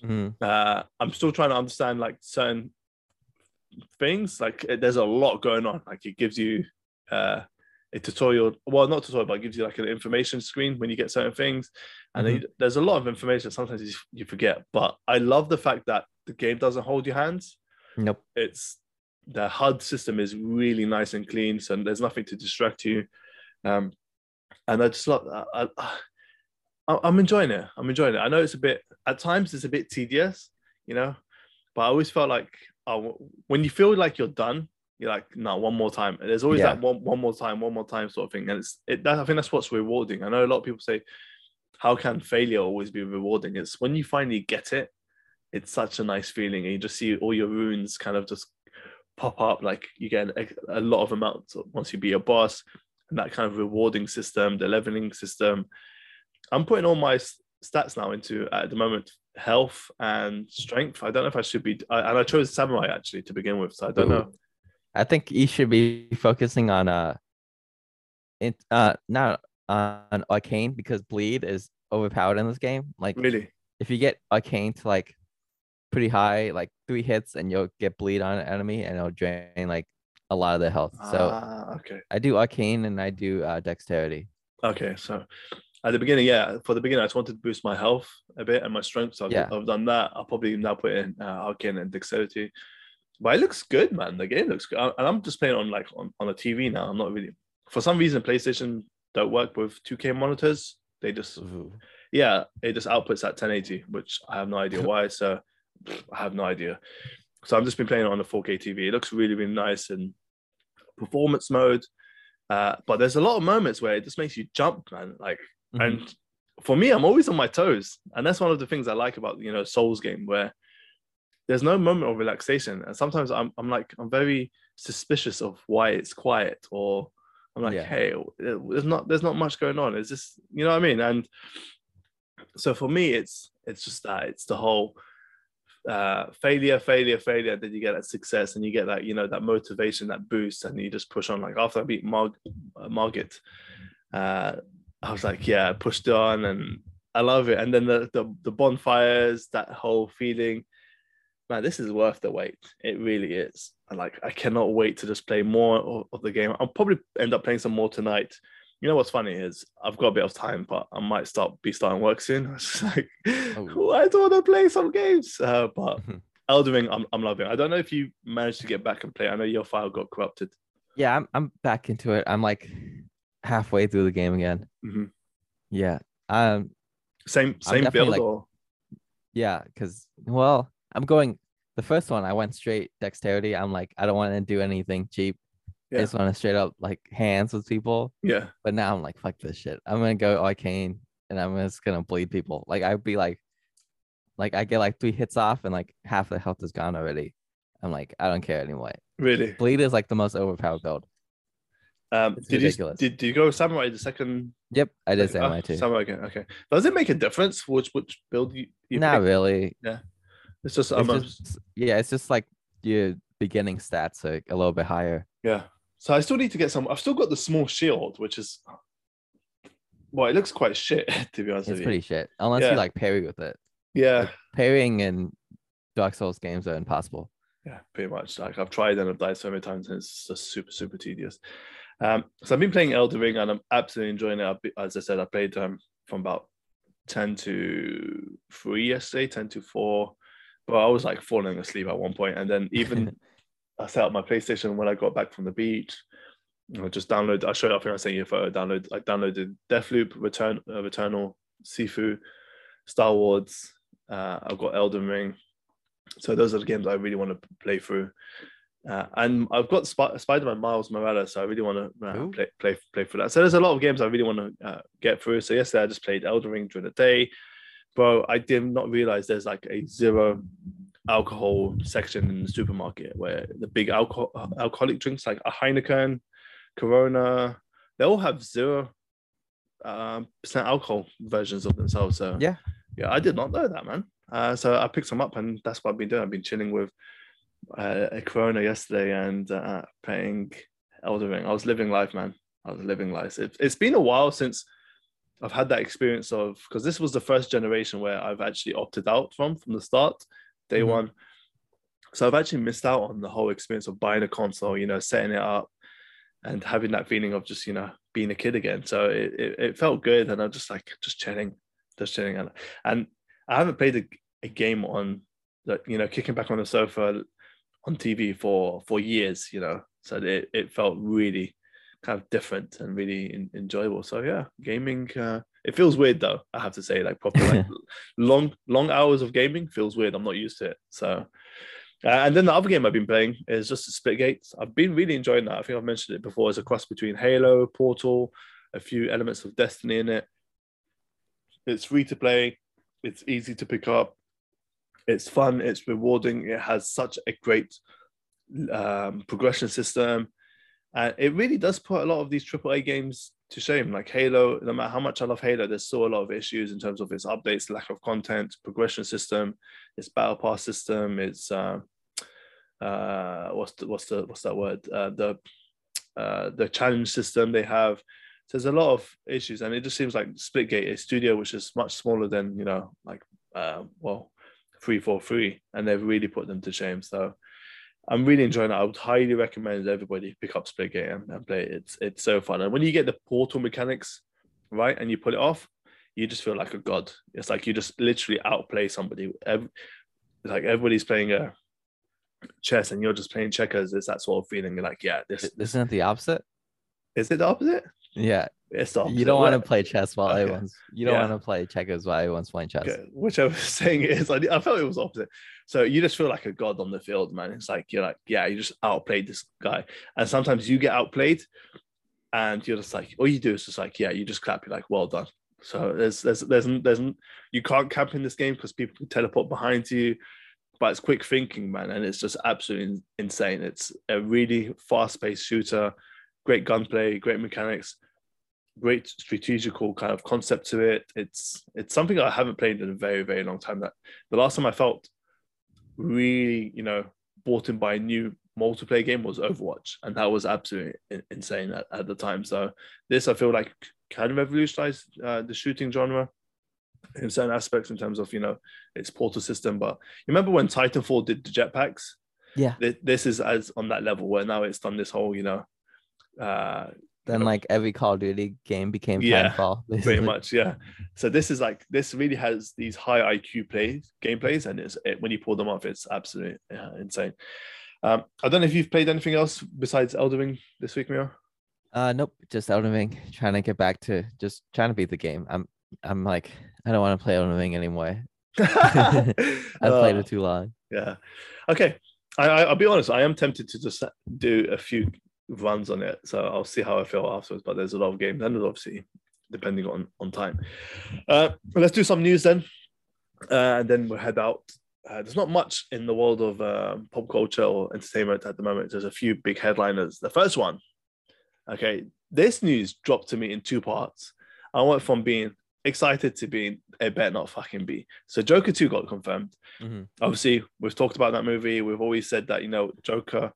Mhm. Uh, I'm still trying to understand like certain things. Like there's a lot going on. Like it gives you uh, a tutorial. Well, not tutorial, but it gives you like an information screen when you get certain things. And then you- there's a lot of information. Sometimes you, you forget. But I love the fact that the game doesn't hold your hands. Nope. It's the HUD system is really nice and clean, so there's nothing to distract you. Um, and I just love. I, I, I- I'm enjoying it. I'm enjoying it. I know it's a bit at times it's a bit tedious, you know, but I always felt like oh, when you feel like you're done, you're like, no, one more time. And there's always Yeah. that one, one more time, one more time sort of thing. And it's it. That, I think that's what's rewarding. I know a lot of people say, how can failure always be rewarding? It's when you finally get it. It's such a nice feeling, and you just see all your runes kind of just pop up. Like you get a, a lot of amounts once you be a boss, and that kind of rewarding system, the leveling system. I'm putting all my stats now into at the moment health and strength. I don't know if I should be, I, and I chose samurai actually to begin with, so I don't Ooh. know. I think you should be focusing on uh, it uh not on arcane because bleed is overpowered in this game. Like really, if you get arcane to like pretty high, like three hits, and you'll get bleed on an enemy, and it'll drain like a lot of their health. So ah, okay, I do arcane and I do uh, dexterity. Okay, so at the beginning, yeah, for the beginning, I just wanted to boost my health a bit and my strength. So I've, yeah. I've done that. I'll probably now put in uh, arcane and dexterity. But it looks good, man. The game looks good, and I'm just playing on like on, on a TV now. I'm not really. For some reason, PlayStation don't work with 2K monitors. They just, Ooh. yeah, it just outputs at 1080, which I have no idea why. So I have no idea. So I've just been playing it on a 4K TV. It looks really, really nice in performance mode. Uh, but there's a lot of moments where it just makes you jump, man. Like, mm-hmm. and for me, I'm always on my toes, and that's one of the things I like about you know Souls game, where there's no moment of relaxation, and sometimes I'm I'm like I'm very suspicious of why it's quiet, or I'm like, yeah. hey, there's not there's not much going on. Is this you know what I mean? And so for me, it's it's just that it's the whole uh, failure, failure, failure. Then you get that success, and you get that you know that motivation, that boost, and you just push on. Like after I beat Marg- uh, Margit, uh, I was like, yeah, I pushed on, and I love it. And then the, the the bonfires, that whole feeling, man, this is worth the wait. It really is. And like, I cannot wait to just play more of, of the game. I'll probably end up playing some more tonight you know what's funny is I've got a bit of time, but I might start be starting work soon. It's like, oh. I don't want to play some games. Uh, but Elden Ring, I'm, I'm loving. I don't know if you managed to get back and play. I know your file got corrupted. Yeah, I'm I'm back into it. I'm like halfway through the game again. Mm-hmm. Yeah. Um. Same same build like, or. Yeah, because well, I'm going. The first one, I went straight dexterity. I'm like, I don't want to do anything cheap. Yeah. I just want to straight up like hands with people. Yeah. But now I'm like, fuck this shit. I'm gonna go arcane and I'm just gonna bleed people. Like I'd be like, like I get like three hits off and like half the health is gone already. I'm like, I don't care anymore. Really? Bleed is like the most overpowered build. Um, it's did ridiculous. you did, did you go samurai the second? Yep, I did samurai oh, too. Samurai again. Okay. Does it make a difference which which build you? you Not pick? really. Yeah. It's just, it's just yeah, it's just like your beginning stats are a little bit higher. Yeah. So I still need to get some. I've still got the small shield, which is well, it looks quite shit to be honest. It's pretty shit unless yeah. you like parry with it. Yeah, like, parrying in Dark Souls games are impossible. Yeah, pretty much. Like I've tried and I've died so many times, and it's just super super tedious. Um, so I've been playing Elden Ring and I'm absolutely enjoying it. As I said, I played um, from about ten to three yesterday, ten to four. But I was like falling asleep at one point, and then even I set up my PlayStation when I got back from the beach. I just download. I showed up here. I sent you a photo. Download. I downloaded Deathloop, Return, uh, Returnal, Sifu, Star Wars. Uh, I've got Elden Ring. So those are the games I really want to play through. Uh, and I've got Sp- Spider-Man Miles Morales, so I really want to uh, play, play play for that. So there's a lot of games I really want to uh, get through. So yesterday I just played Elden Ring during the day, bro. I did not realize there's like a zero alcohol section in the supermarket where the big alcohol alcoholic drinks like a Heineken, Corona, they all have zero um, percent alcohol versions of themselves. So yeah, yeah, I did not know that, man. Uh, so I picked some up, and that's what I've been doing. I've been chilling with uh, a Corona yesterday and uh, playing Elden Ring. I was living life, man. I was living life. It, it's been a while since I've had that experience of because this was the first generation where I've actually opted out from from the start day mm-hmm. one. So I've actually missed out on the whole experience of buying a console, you know, setting it up and having that feeling of just, you know, being a kid again. So it, it, it felt good. And I'm just like, just chilling, just chilling. And, and I haven't played a, a game on that, you know, kicking back on the sofa on TV for, for years, you know, so it, it felt really kind of different and really in, enjoyable. So yeah, gaming, uh, it feels weird though. I have to say, like proper like long long hours of gaming feels weird. I'm not used to it. So, uh, and then the other game I've been playing is just Splitgate. I've been really enjoying that. I think I've mentioned it before. It's a cross between Halo, Portal, a few elements of Destiny in it. It's free to play. It's easy to pick up. It's fun. It's rewarding. It has such a great um, progression system, and it really does put a lot of these AAA games to shame. Like Halo, no matter how much I love Halo, there's still a lot of issues in terms of its updates, lack of content, progression system, its battle pass system, its uh, uh, what's the what's the what's that word? Uh, the uh, the challenge system they have. So there's a lot of issues, and it just seems like Splitgate, a studio which is much smaller than you know, like uh, well, three four three, and they've really put them to shame. So I'm really enjoying it. I would highly recommend everybody pick up Splitgate and, and play it. It's it's so fun, and when you get the portal mechanics right, and you pull it off, you just feel like a god. It's like you just literally outplay somebody. Every, like everybody's playing a chess and you're just playing checkers. It's that sort of feeling. You're like, yeah, this, this Isn't it the opposite? is it the opposite? Yeah. It's the opposite. You don't want to play chess while Okay. everyone's you don't Yeah. want to play checkers while everyone's playing chess. Okay, whichever saying it is, I, I felt it was opposite. So you just feel like a god on the field, man. It's like you're like, yeah, you just outplayed this guy, and sometimes you get outplayed, and you're just like, all you do is just like, yeah, you just clap. You're like, well done. So there's there's there's there's you can't camp in this game because people can teleport behind you, but it's quick thinking, man, and it's just absolutely insane. It's a really fast-paced shooter, great gunplay, great mechanics great strategical kind of concept to it. It's it's something I haven't played in a very very long time. That the last time I felt really you know bought in by a new multiplayer game was Overwatch, and that was absolutely insane at, at the time. So this I feel like kind of revolutionized uh, the shooting genre in certain aspects in terms of you know its portal system. But you remember when Titanfall did the jetpacks? Yeah. Th- This is as on that level where now it's done this whole you know uh Then like every Call of Duty game became Yeah, Titanfall. pretty much yeah so this is like this really has these high iq plays gameplays and it's it, when you pull them off it's absolutely yeah, insane um i don't know if you've played anything else besides elden ring this week Mio? Uh nope, just Elden Ring. Trying to get back to just trying to beat the game. I'm I'm like I don't want to play Elden Ring anymore. I've played Uh, it too long. yeah okay I, I i'll be honest i am tempted to just do a few runs on it. So i'll see how i feel afterwards but there's a lot of games and obviously depending on on time. Uh let's do some news then. Uh, and then we'll head out. Uh, there's not much in the world of uh, pop culture or entertainment at the moment. There's a few big headliners. The first one. Okay this news dropped to me in two parts. I went from being excited to being it better not fucking be. So joker 2 got confirmed. Mhm. obviously we've talked about that movie. We've always said that you know joker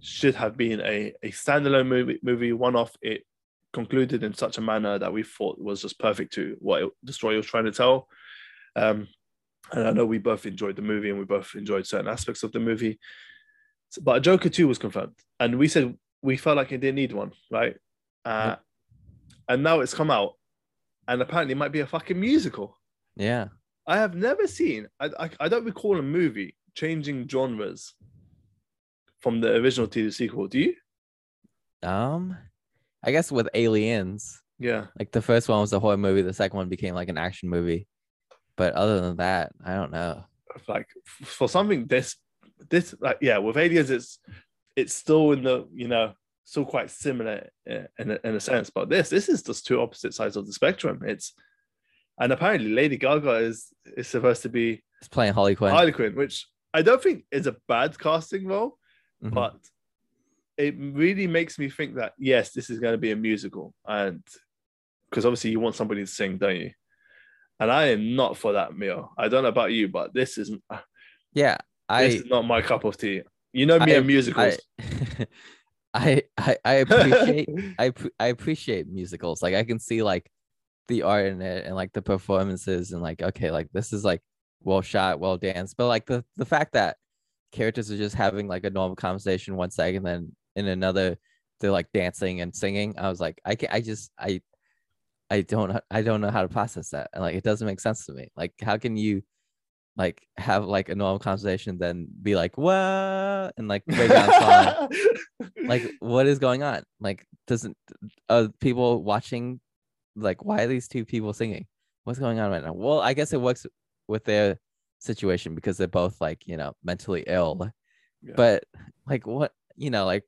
should have been a, a standalone movie movie one off. It concluded in such a manner that we thought was just perfect to what it, the story was trying to tell. Um and i know we both enjoyed the movie and we both enjoyed certain aspects of the movie but joker 2 was confirmed. And we said we felt like it didn't need one right? Uh, and now it's come out and apparently it might be a fucking musical. Yeah. I have never seen. I, I I don't recall a movie changing genres from the original to the sequel. Do you? Um I guess with aliens, Yeah. like the first one was a horror movie, the second one became like an action movie. But other than that, I don't know. Like for something this this like yeah with aliens it's it's still in the you know still quite similar uh, in a, in a sense but this this is just two opposite sides of the spectrum it's and apparently Lady Gaga is is supposed to be It's playing Harley Quinn. Harley Quinn which I don't think is a bad casting role Mhm. but it really makes me think that yes, this is going to be a musical, and because obviously you want somebody to sing, don't you? And I am not for that meal. I don't know about you, but this is yeah. this I is not my cup of tea. You know me I- and musicals. I, I I I appreciate I I appreciate musicals. Like I can see like the art in it and like the performances and like okay, like this is like well shot, well danced. But like the the fact that characters are just having like a normal conversation one second, then in another they're like dancing and singing. I was like, I can I just I I don't I don't know how to process that. And like it doesn't make sense to me. Like how can you like have like a normal conversation then be like what and like break down like what is going on like doesn't uh people watching like why are these two people singing what's going on right now well i guess it works with their situation because they're both like you know mentally ill Yeah. but like what you know like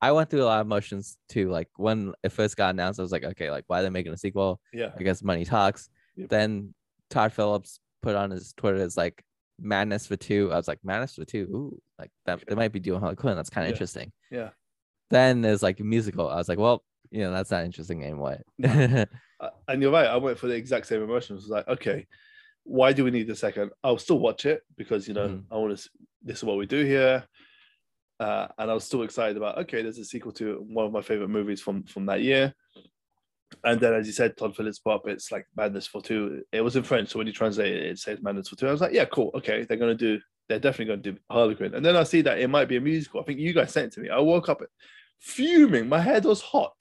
i went through a lot of emotions too like when it first got announced i was like okay like why are they making a sequel yeah, i guess money talks Yep. then todd phillips put on his twitter it's like Madness for two. I was like, Madness for two. Ooh, like that. They might be doing Harley Quinn. That's kind of Yeah. interesting. Yeah. Then there's like a musical. I was like, well, you know, that's not interesting anymore. Uh, and you're right. I went for the exact same emotions. It was like, okay, why do we need the second? I'll still watch it because you know Mhm. I want to. This is what we do here, uh, and I was still excited about. Okay, there's a sequel to one of my favorite movies from from that year. And then, as you said, Todd Phillips pop. It's like Madness for Two. It was in French, so when you translate it, it says Madness for Two. I was like, yeah, cool. Okay, they're gonna do. They're definitely gonna do Harley Quinn. And then I see that it might be a musical. I think you guys sent it to me. I woke up fuming. My head was hot.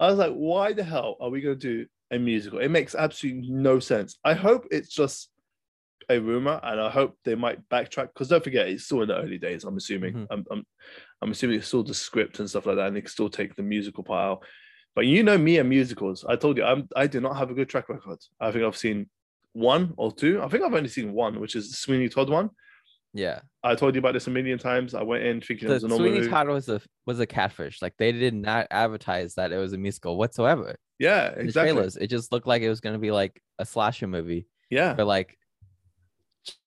I was like, why the hell are we to do a musical? It makes absolutely no sense. I hope it's just a rumor and I hope they might backtrack because don't forget, it's still in the early days. I'm assuming. Mhm. I'm, I'm, I'm assuming it's still the script and stuff like that, and they can still take the musical part out. But you know me and musicals. I told you, I'm, I do not have a good track record. I think I've seen one or two. I think I've only seen one, which is the Sweeney Todd one. yeah. I told you about this a million times. I went in thinking it was a normal Sweeney. Todd was a was a catfish. Like they did not advertise that it was a musical whatsoever. Yeah, exactly. trailers, it just looked like it was gonna be like a slasher movie. Yeah. But like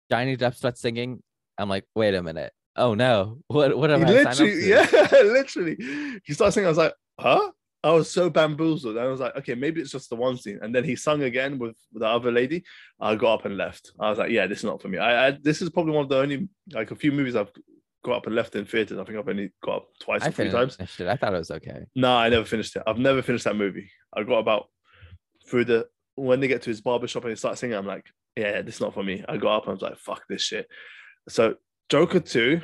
Johnny Depp starts singing. I'm like, wait a minute. Oh no. What what He am I signed up literally, to? yeah, literally. He starts singing. I was like, huh? I was so bamboozled. I was like, okay, maybe it's just the one scene. And then he sung again with the other lady. I got up and left. I was like, yeah, this is not for me. I, I this is probably one of the only like a few movies I've got up and left in theaters. I think I've only got up twice I or three times. it. I thought it was okay. No, I never finished it. I've never finished that movie. I got about through the when they get to his barbershop and he starts singing, I'm like, yeah, this is not for me. I got up and I was like, fuck this shit. So Joker 2,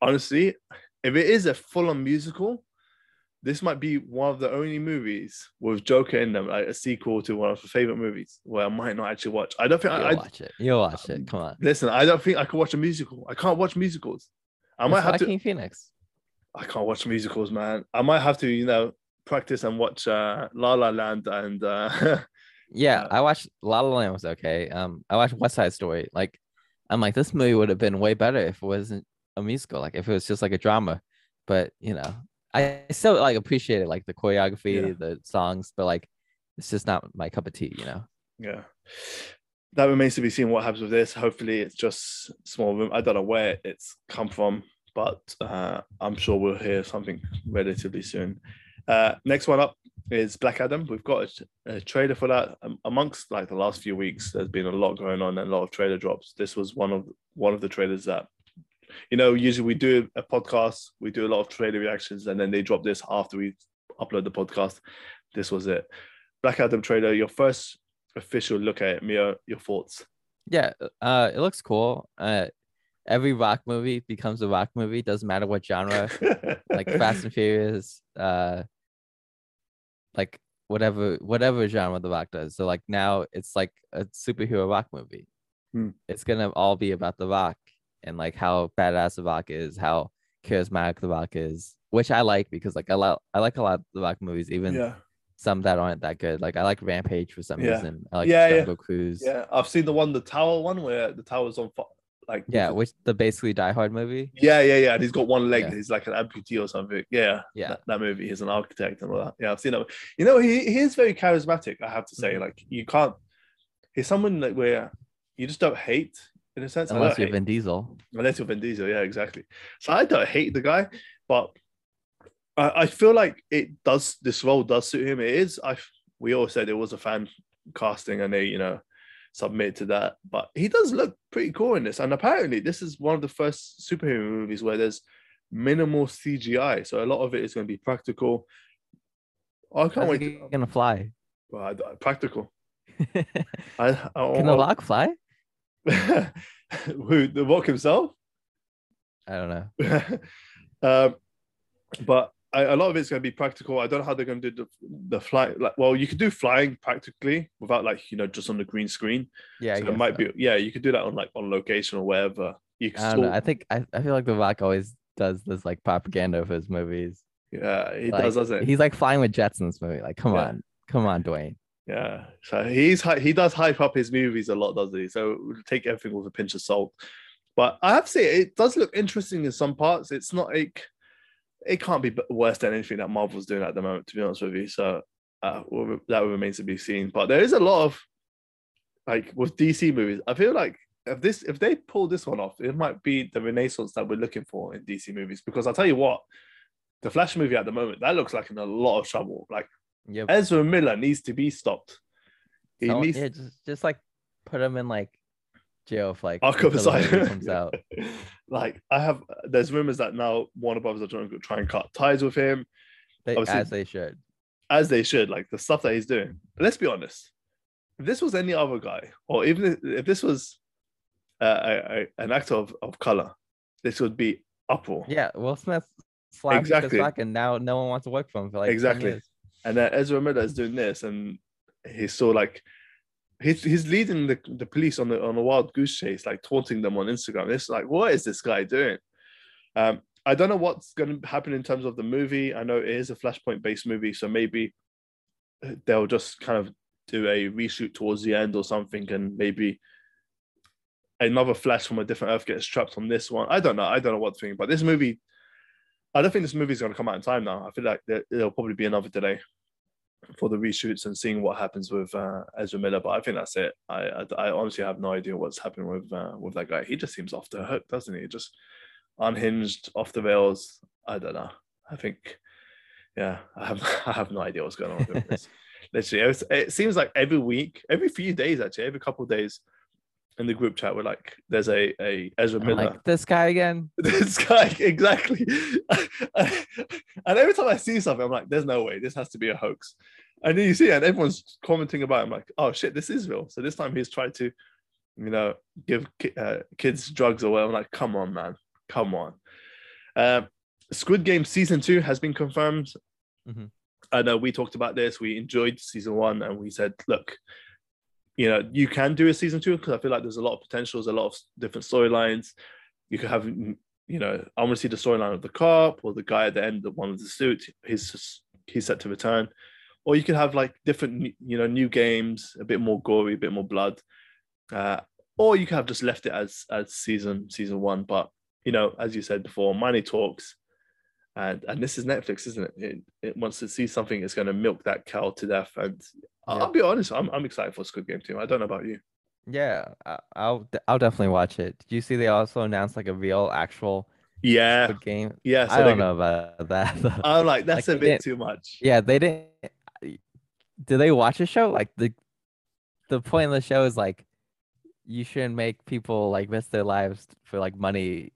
honestly, if it is a full-on musical, this might be one of the only movies with Joker in them, like a sequel to one of my favorite movies where I might not actually watch. I don't think You'll I, watch it. You'll watch it. Come on. listen, I don't think I could watch a musical. I can't watch musicals. I might It's have to Joaquin Phoenix. I can't watch musicals, man. I might have to, you know, practice and watch uh, La La Land and uh, Yeah, Uh, I watched La La Land was okay. Um, I watched West Side Story. Like, I'm like, this movie would have been way better if it wasn't a musical. Like, if it was just like a drama. But you know, I still like appreciate it, like the choreography, Yeah. the songs. But like, it's just not my cup of tea. You know. yeah. That remains to be seen what happens with this. Hopefully, it's just small room. I don't know where it's come from, but uh, I'm sure we'll hear something relatively soon. Uh, next one up is Black Adam. We've got a, a trailer for that. Um, amongst like the last few weeks, there's been a lot going on and a lot of trailer drops. This was one of one of the trailers that, you know, usually we do a podcast, we do a lot of trailer reactions, and then they drop this after we upload the podcast. This was it. Black Adam trailer. Your first official look at it. Mia, your thoughts? Yeah. Uh, it looks cool. Uh, every rock movie becomes a rock movie. Doesn't matter what genre. like Fast and Furious, uh, like whatever whatever genre the Rock does. So like now it's like a superhero rock movie. Hmm. It's gonna all be about the Rock and like how badass the Rock is, how charismatic the Rock is, which I like because like I like I like a lot of the Rock movies, even yeah, some that aren't that good. Like I like Rampage for some Yeah. reason. I like Yeah, yeah. Cruise. yeah. I've seen the one, the tower one, where the tower's on fire. Like Yeah, which the basically Die Hard movie. Yeah, yeah, yeah. And he's got one leg. Yeah. He's like an amputee or something. Yeah, Yeah. That, that movie. He's an architect and all that. Yeah, I've seen that. You know, he, he is very charismatic. I have to say, Mhm. like you can't. He's someone like where you just don't hate in a sense. Unless you're hate- Vin Diesel. Unless you're Vin Diesel, yeah, exactly. So I don't hate the guy, but I, I feel like it does. This role does suit him. It is. I we all said it was a fan casting, and they you know submit to that. But he does look pretty cool in this, and apparently this is one of the first superhero movies where there's minimal CGI. So a lot of it is going to be practical. I can't How's wait. gonna fly? well, I- practical. Can I, I, the Rock fly? who the Rock himself? I don't know. um, but I, a lot of it's going to be practical. I don't know how they're going to do the, the fly. Like, well, you could do flying practically without like you know just on the green screen. Yeah, so it might so. be yeah. You could do that on like on location or wherever. You can I don't still, know. I think I, I feel like The Rock always does this like propaganda for his movies. yeah, he Like, does, doesn't he? He's like flying with jets in this movie. Like, come Yeah. on, come on, Dwayne. Yeah, so he's he does hype up his movies a lot, doesn't he? So take everything with a pinch of salt. But I have to say, it does look interesting in some parts. It's not like it can't be worse than anything that Marvel's doing at the moment, to be honest with you. So uh, that remains to be seen. But there is a lot of like with DC movies. I feel like if this if they pull this one off, it might be the renaissance that we're looking for in DC movies. Because I'll tell you what, the Flash movie at the moment that looks like in a lot of trouble. Like Yep. Ezra Miller needs to be stopped. He Someone- needs yeah, just just like put him in like jail for like Arkham until the movie Asylum comes out. like I have, there's rumors that now Warner Brothers are trying to try and cut ties with him, They, as they should. as they should. Like the stuff that he's doing. But let's be honest, if this was any other guy, or even if, if this was uh, a, a- an actor of, of color, this would be uproar. Yeah, Will Smith slapped Exactly. Rock, and now no one wants to work for him for like 10 Exactly. And then Ezra Miller is doing this, and he's so like. He's, he's leading the, the police on the on a wild goose chase, like taunting them on Instagram. It's like, what is this guy doing? Um, I don't know what's going to happen in terms of the movie. I know it is a Flashpoint based movie, so maybe they'll just kind of do a reshoot towards the end or something, and maybe another Flash from a different Earth gets trapped on this one. I don't know. I don't know what to think, but this movie, I don't think this movie is going to come out in time now. I feel like there, there'll probably be another delay for the reshoots and seeing what happens with uh, Ezra Miller. But I think that's it. I, I I honestly have no idea what's happening with uh, with that guy. He just seems off the hook, doesn't he? Just unhinged, off the rails. I don't know. I think, yeah, I have I have no idea what's going on with him. It's literally, it's, it seems like every week, every few days, actually, every couple of days. In the group chat, we're like, "There's a a Ezra I'm Miller." like this guy again. this guy exactly. And every time i see something i'm like there's no way. This has to be a hoax. And then you see it and everyone's commenting about it. I'm like oh shit this is real. So this time he's tried to you know give uh, kids drugs away i'm like come on man. Come on. Um squid game season two has been confirmed. Mhm. i know we talked about this. We enjoyed season one and we said look you know you can do a season two because i feel like there's a lot of potential there's a lot of different storylines. You could have you know i want to see the storyline of the cop or the guy at the end that wanted the suit he's just, he's set to return. Or you could have like different you know new games a bit more gory a bit more blood. Uh, or you could have just left it as as season season one. But you know as you said before money talks and and this is netflix isn't it? It, it wants to see something it's going to milk that cow to death. And I'll- Yeah. i'll be honest I'm, I'm excited for squid game too i don't know about you Yeah, I'll I'll definitely watch it. Did you see they also announced like a real actual yeah Squid game? yeah so I don't know about that. though. i'm like that's Like, a bit too much yeah, they didn't. Did they watch a show? Like the the point of the show is like you shouldn't make people like miss their lives for like money,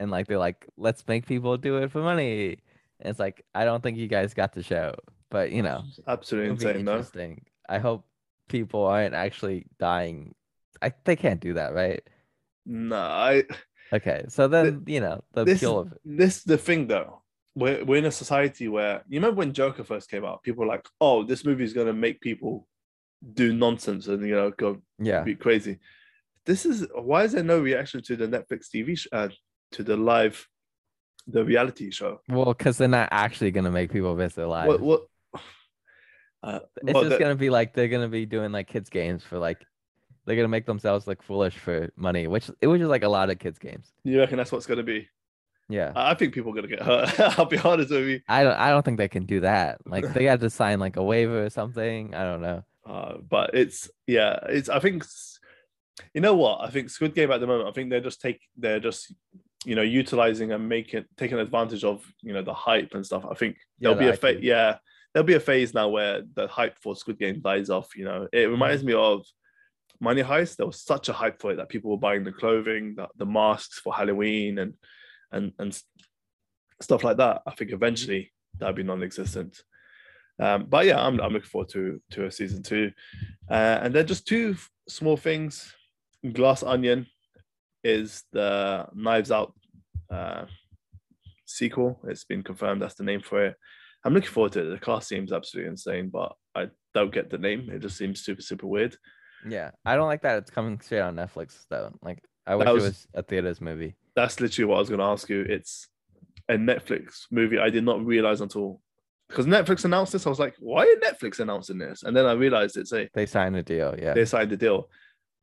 and like they're like let's make people do it for money. And it's like I don't think you guys got the show, but you know. absolutely insane interesting. I hope people aren't actually dying. I they can't do that, right? no i Okay, so then you know the this appeal of it. this is the thing though we're, we're in a society where you remember when joker first came out people were like oh this movie is going to make people do nonsense and you know go Yeah, be crazy this is why is there no reaction to the netflix tv sh- uh, to the live the reality show well, because they're not actually gonna make people miss their lives. what what uh, it's well, just the- gonna be like they're gonna be doing like kids games for like they're gonna make themselves look foolish for money, which it was just like a lot of kids games. you reckon that's what's going to be Yeah, i think people are going to get hurt i'll be honest with you I don't I don't think they can do that. Like they got to sign like a waiver or something. I don't know. Uh, but it's yeah, it's I think you know what I think Squid Game at the moment. I think they're just take they're just you know utilizing and making taking advantage of you know the hype and stuff. I think Yeah, there'll be a. IP. Yeah, there'll be a phase now where the hype for Squid Game dies off. You know, it reminds me of Money Heist. There was such a hype for it that people were buying the clothing, the, the masks for Halloween, and and and stuff like that. I think eventually that'll be non-existent. Um, but yeah, I'm, I'm looking forward to to a season two, uh, and then just two small things. Glass Onion is the Knives Out uh, sequel. It's been confirmed. That's the name for it. I'm looking forward to it. The cast seems absolutely insane, but I don't get the name. It just seems super super weird. Yeah, I don't like that it's coming straight on Netflix though. Like I wish was- it was a theaters movie. That's literally what I was going to ask you. It's a Netflix movie. I did not realize until because Netflix announced this. I was like, why are Netflix announcing this? And then I realized it's a They signed a deal. Yeah. they signed the deal.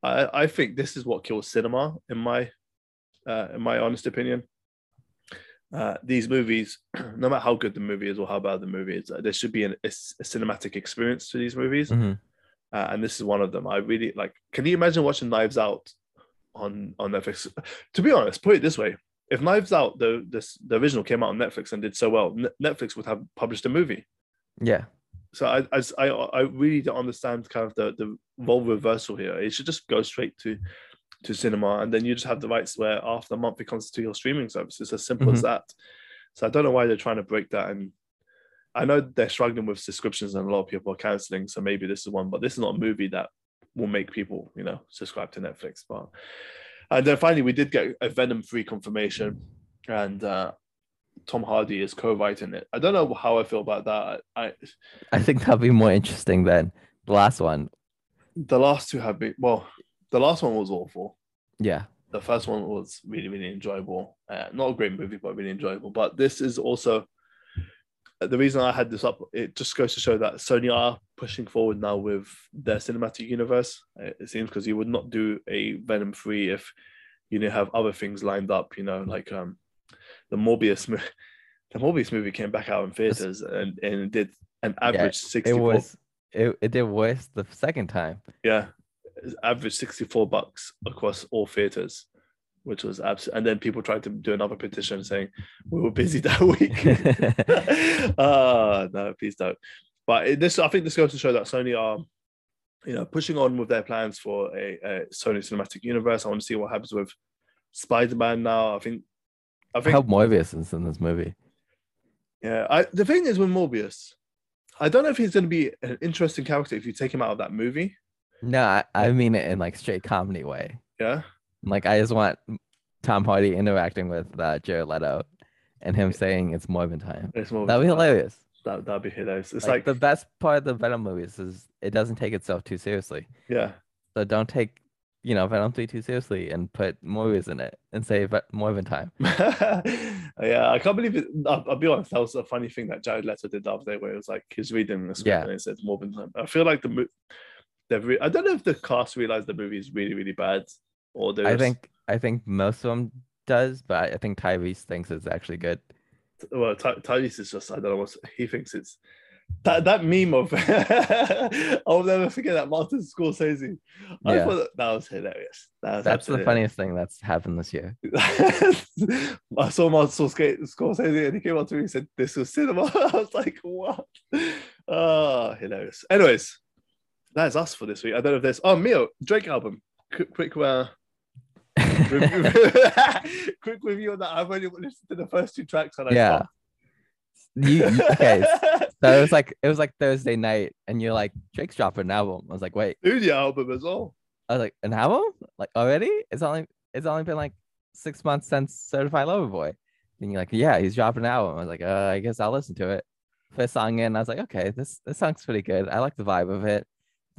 I, I think this is what kills cinema, in my uh, in my honest opinion. Uh, these movies, no matter how good the movie is or how bad the movie is, there should be an, a, a cinematic experience to these movies, Mhm. uh, and this is one of them. I really like. Can you imagine watching Knives Out on on Netflix. To be honest, put it this way: if Knives Out, the this the original came out on Netflix and did so well, Netflix would have published a movie. Yeah. So I I I really don't understand kind of the the role reversal here. It should just go straight to to cinema, and then you just have the rights where after a month it comes to your streaming service. It's as simple mm-hmm. as that. So I don't know why they're trying to break that. And I know they're struggling with subscriptions, and a lot of people are canceling. So maybe this is one, but this is not a movie that will make people, you know, subscribe to Netflix. But and then finally, we did get a Venom free confirmation, and uh, Tom Hardy is co-writing it. I don't know how I feel about that. I I think that'll be more interesting than the last one. The last two have been well. The last one was awful. Yeah. The first one was really really enjoyable. Uh, not a great movie, but really enjoyable. But this is also the reason I had this up. It just goes to show that Sony are pushing forward now with their cinematic universe. It seems because you would not do a Venom free if you know have other things lined up. You know, like um the Morbius movie. the Morbius movie came back out in theaters and, and it did an average yeah, 64 it was it, it did worse the second time yeah average 64 bucks across all theaters which was absolutely and then people tried to do another petition saying we were busy that week uh no please don't but this i think this goes to show that sony are you know pushing on with their plans for a, a sony cinematic universe i want to see what happens with spider-man now i think I think hope Morbius is in this movie. Yeah, I the thing is with Morbius, I don't know if he's going to be an interesting character if you take him out of that movie. No, I, I mean it in like straight comedy way. Yeah. Like I just want Tom Hardy interacting with uh, Jared Leto, and him saying it's Morbin time. It's Morbin That'd be hilarious. That that'd be hilarious. It's like, like the best part of the Venom Morbius is it doesn't take itself too seriously. Yeah. So don't take you know, Venom 3 too seriously and put movies in it and say Morbin time. yeah, I can't believe it. I'll, I'll, be honest, that was a funny thing that Jared Leto did the other day where it was like he's reading the script yeah. and it says Morbin time. I feel like the movie, re- I don't know if the cast realized the movie is really, really bad or there's... I think, I think most of them does, but I think Tyrese thinks it's actually good. Well, Ty- Tyrese is just, I don't know what he thinks it's that that meme of I'll never forget that Martin Scorsese. I yeah. thought that, was hilarious. That was that's the funniest thing that's happened this year. I saw Martin Scorsese and he came up to me and said, This was cinema. I was like, What? Oh, hilarious. Anyways, that's us for this week. I don't know if there's oh Mio, Drake album. Quick, quick uh review. quick review on that. I've only listened to the first two tracks and I yeah. You, okay, so it was like it was like Thursday night, and you're like Drake's dropping an album. I was like, wait, studio album as well. I was like, an album? Like already? It's only it's only been like six months since Certified Lover Boy. And you're like, yeah, he's dropping an album. I was like, uh, I guess I'll listen to it. First song in, I was like, okay, this this song's pretty good. I like the vibe of it.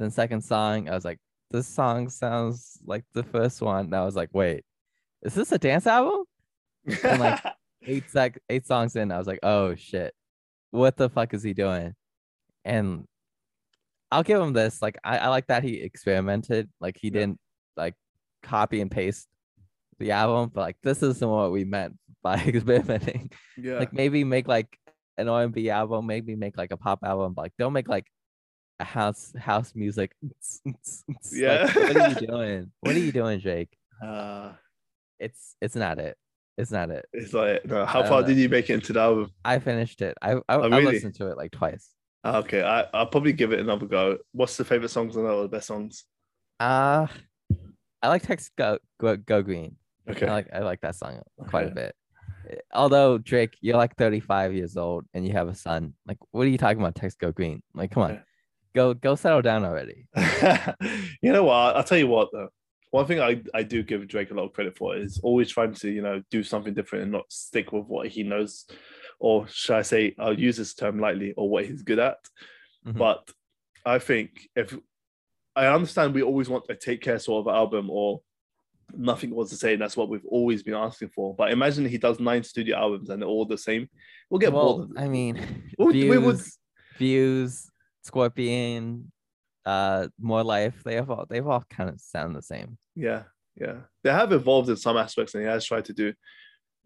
Then second song, I was like, this song sounds like the first one. And I was like, wait, is this a dance album? And like eight sec eight songs in, I was like, oh shit what the fuck is he doing? And I'll give him this. Like, I, I like that he experimented. Like, he yeah. didn't like copy and paste the album, but like, this isn't what we meant by experimenting. Yeah. Like, maybe make like an R&B album, maybe make like a pop album, but like, don't make like house house music. yeah. Like, what are you doing? What are you doing, Jake? Uh, it's it's not it. It's not it. It's like no. How far know. did you make it into the album? I finished it. I I, oh, really? I listened to it like twice. Ah, okay, I I'll probably give it another go. What's the favorite songs on that? Or the best songs? Uh I like Text Go Go, Go Green. Okay, I like I like that song quite okay. a bit. Although Drake, you're like 35 years old and you have a son. Like, what are you talking about? Text Go Green. Like, come on, go go settle down already. you know what? I'll tell you what though one thing I, I do give Drake a lot of credit for is always trying to, you know, do something different and not stick with what he knows, or should I say, I'll use this term lightly, or what he's good at. Mm-hmm. But I think if I understand we always want a take care sort of album or nothing was the same. that's what we've always been asking for. But imagine he does nine studio albums and they're all the same. We'll get well, bored. I mean, we'll, views, we would views, Scorpion, uh more life they have all they've all kind of sound the same yeah yeah they have evolved in some aspects and he has tried to do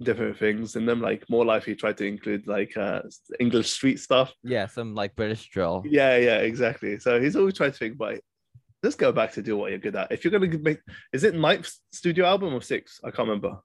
different things and them. like more life he tried to include like uh english street stuff yeah some like british drill yeah yeah exactly so he's always tried to think but Just go back to do what you're good at. If you're gonna make, is it ninth studio album or six? I can't remember.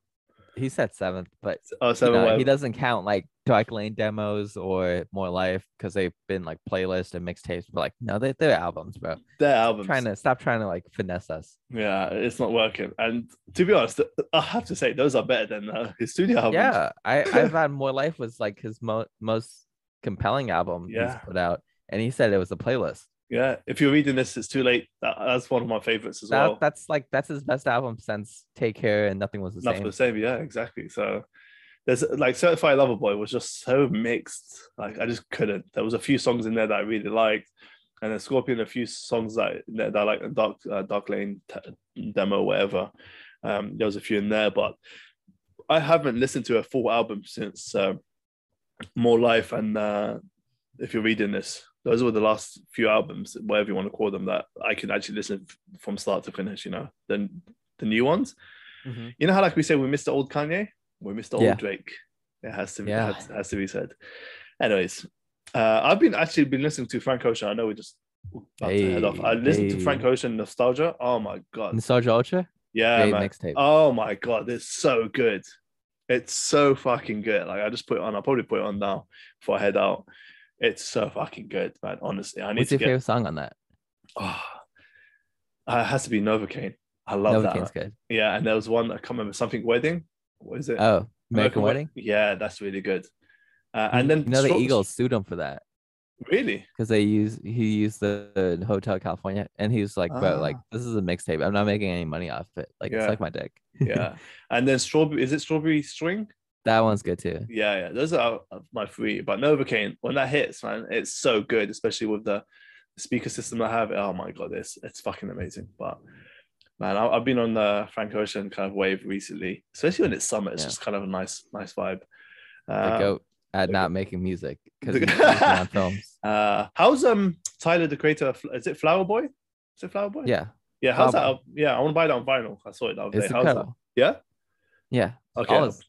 He said seventh, but Oh, you know, he doesn't count like Dark Lane demos or More Life because they've been like playlists and mixtapes. But like, no, they, they're albums, bro. Their albums. Trying to stop trying to like finesse us. Yeah, it's not working. And to be honest, I have to say those are better than uh, his studio albums. Yeah, I I thought More Life was like his mo- most compelling album Yeah. he's put out, and he said it was a playlist. Yeah. If you're reading this, it's too late. That, that's one of my favorites as That, well. That's like that's his best album since Take Care and Nothing Was the Nothing Same. the same. Yeah, exactly. So there's like Certified Lover Boy was just so mixed. Like I just couldn't. There was a few songs in there that I really liked, and then Scorpion a few songs that that I like Dark uh, Dark Lane t- demo whatever. Um, there was a few in there, but I haven't listened to a full album since uh, More Life and uh, if you're reading this. Those were the last few albums, whatever you want to call them, that I could actually listen from start to finish. You know, the the new ones. Mhm. You know how like we say we missed the old Kanye, we missed the old Yeah. Drake. It has to be Yeah. has, has to be said. Anyways, uh, I've been actually been listening to Frank Ocean. I know we just about to head off. I Hey, listened to Frank. Ocean Nostalgia. Oh my god, Nostalgia Ultra, yeah, great man. mixtape. Oh my god, it's so good. It's so fucking good. Like I just put it on. I'll probably put it on now before I head out. It's so fucking good, man. Honestly, I need What's to your get. favorite song on that? Oh, it has to be Novocaine. I love that. Novocaine's good. Yeah, and there was one I can't remember something wedding. What is it? Oh, American Wed- Wedding. Yeah, that's really good. Uh, and then you know the Stro- Eagles sued him for that Really? because they use he used the, the Hotel California, and he was like, "But like Ah. this is a mixtape. I'm not making any money off it. Like Yeah. it's like my dick." Yeah. and then strawberry is it Strawberry Swing? That one's good too. Yeah, yeah. Those are my three. But Novocaine, when that hits, man, it's so good, especially with the speaker system I have. Oh my god, it's it's fucking amazing. But man, I, I've been on the Frank Ocean kind of wave recently, especially when it's summer. It's Yeah. just kind of a nice, nice vibe. The Uh, goat at not making music because The- he's working on films. uh, how's um Tyler the Creator? Is it Flower Boy? Is it Flower Boy? Yeah, Yeah. How's Flower that? up? Yeah, I want to buy that on vinyl. I saw it the other it's day. How's that? Yeah. Yeah, Okay. his,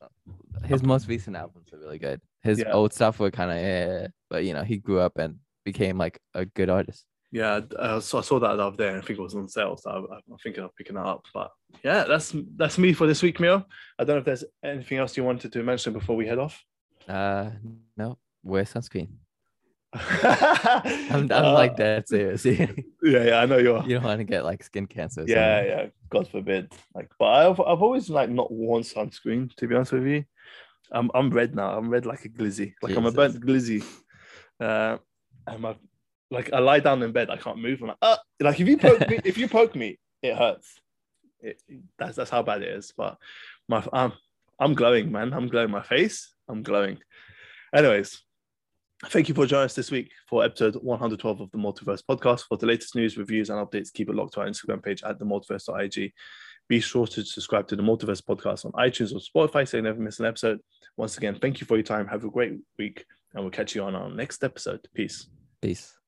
his most recent albums are really good. His Yeah. old stuff were kind of yeah, but you know he grew up and became like a good artist. Yeah, uh, so I saw that the other day, and I think it was on sale. So I, I'm thinking of picking that up. But yeah, that's that's me for this week, Mio. I don't know if there's anything else you wanted to mention before we head off. Uh, no, wear sunscreen. I'm, I'm, I'm like that serious. Yeah, yeah, I know you are. You don't want to get like skin cancer. Yeah, yeah. God forbid. Like, but I've I've always like not worn sunscreen. To be honest with you, I'm I'm red now. I'm red like a glizzy. Like I'm a burnt glizzy. Uh, and my like I lie down in bed. I can't move. I'm like, uh, like if you poke me, if you poke me, it hurts. It, that's that's how bad it is. But my I'm I'm glowing, man. I'm glowing. My face, I'm glowing. Anyways, thank you for joining us this week for episode 112 of the Multiverse podcast. For the latest news, reviews, and updates, keep it locked to our Instagram page at the multiverse.ig. Be sure to subscribe to the Multiverse podcast on iTunes or Spotify so you never miss an episode. Once again, thank you for your time. Have a great week, and we'll catch you on our next episode. Peace. Peace.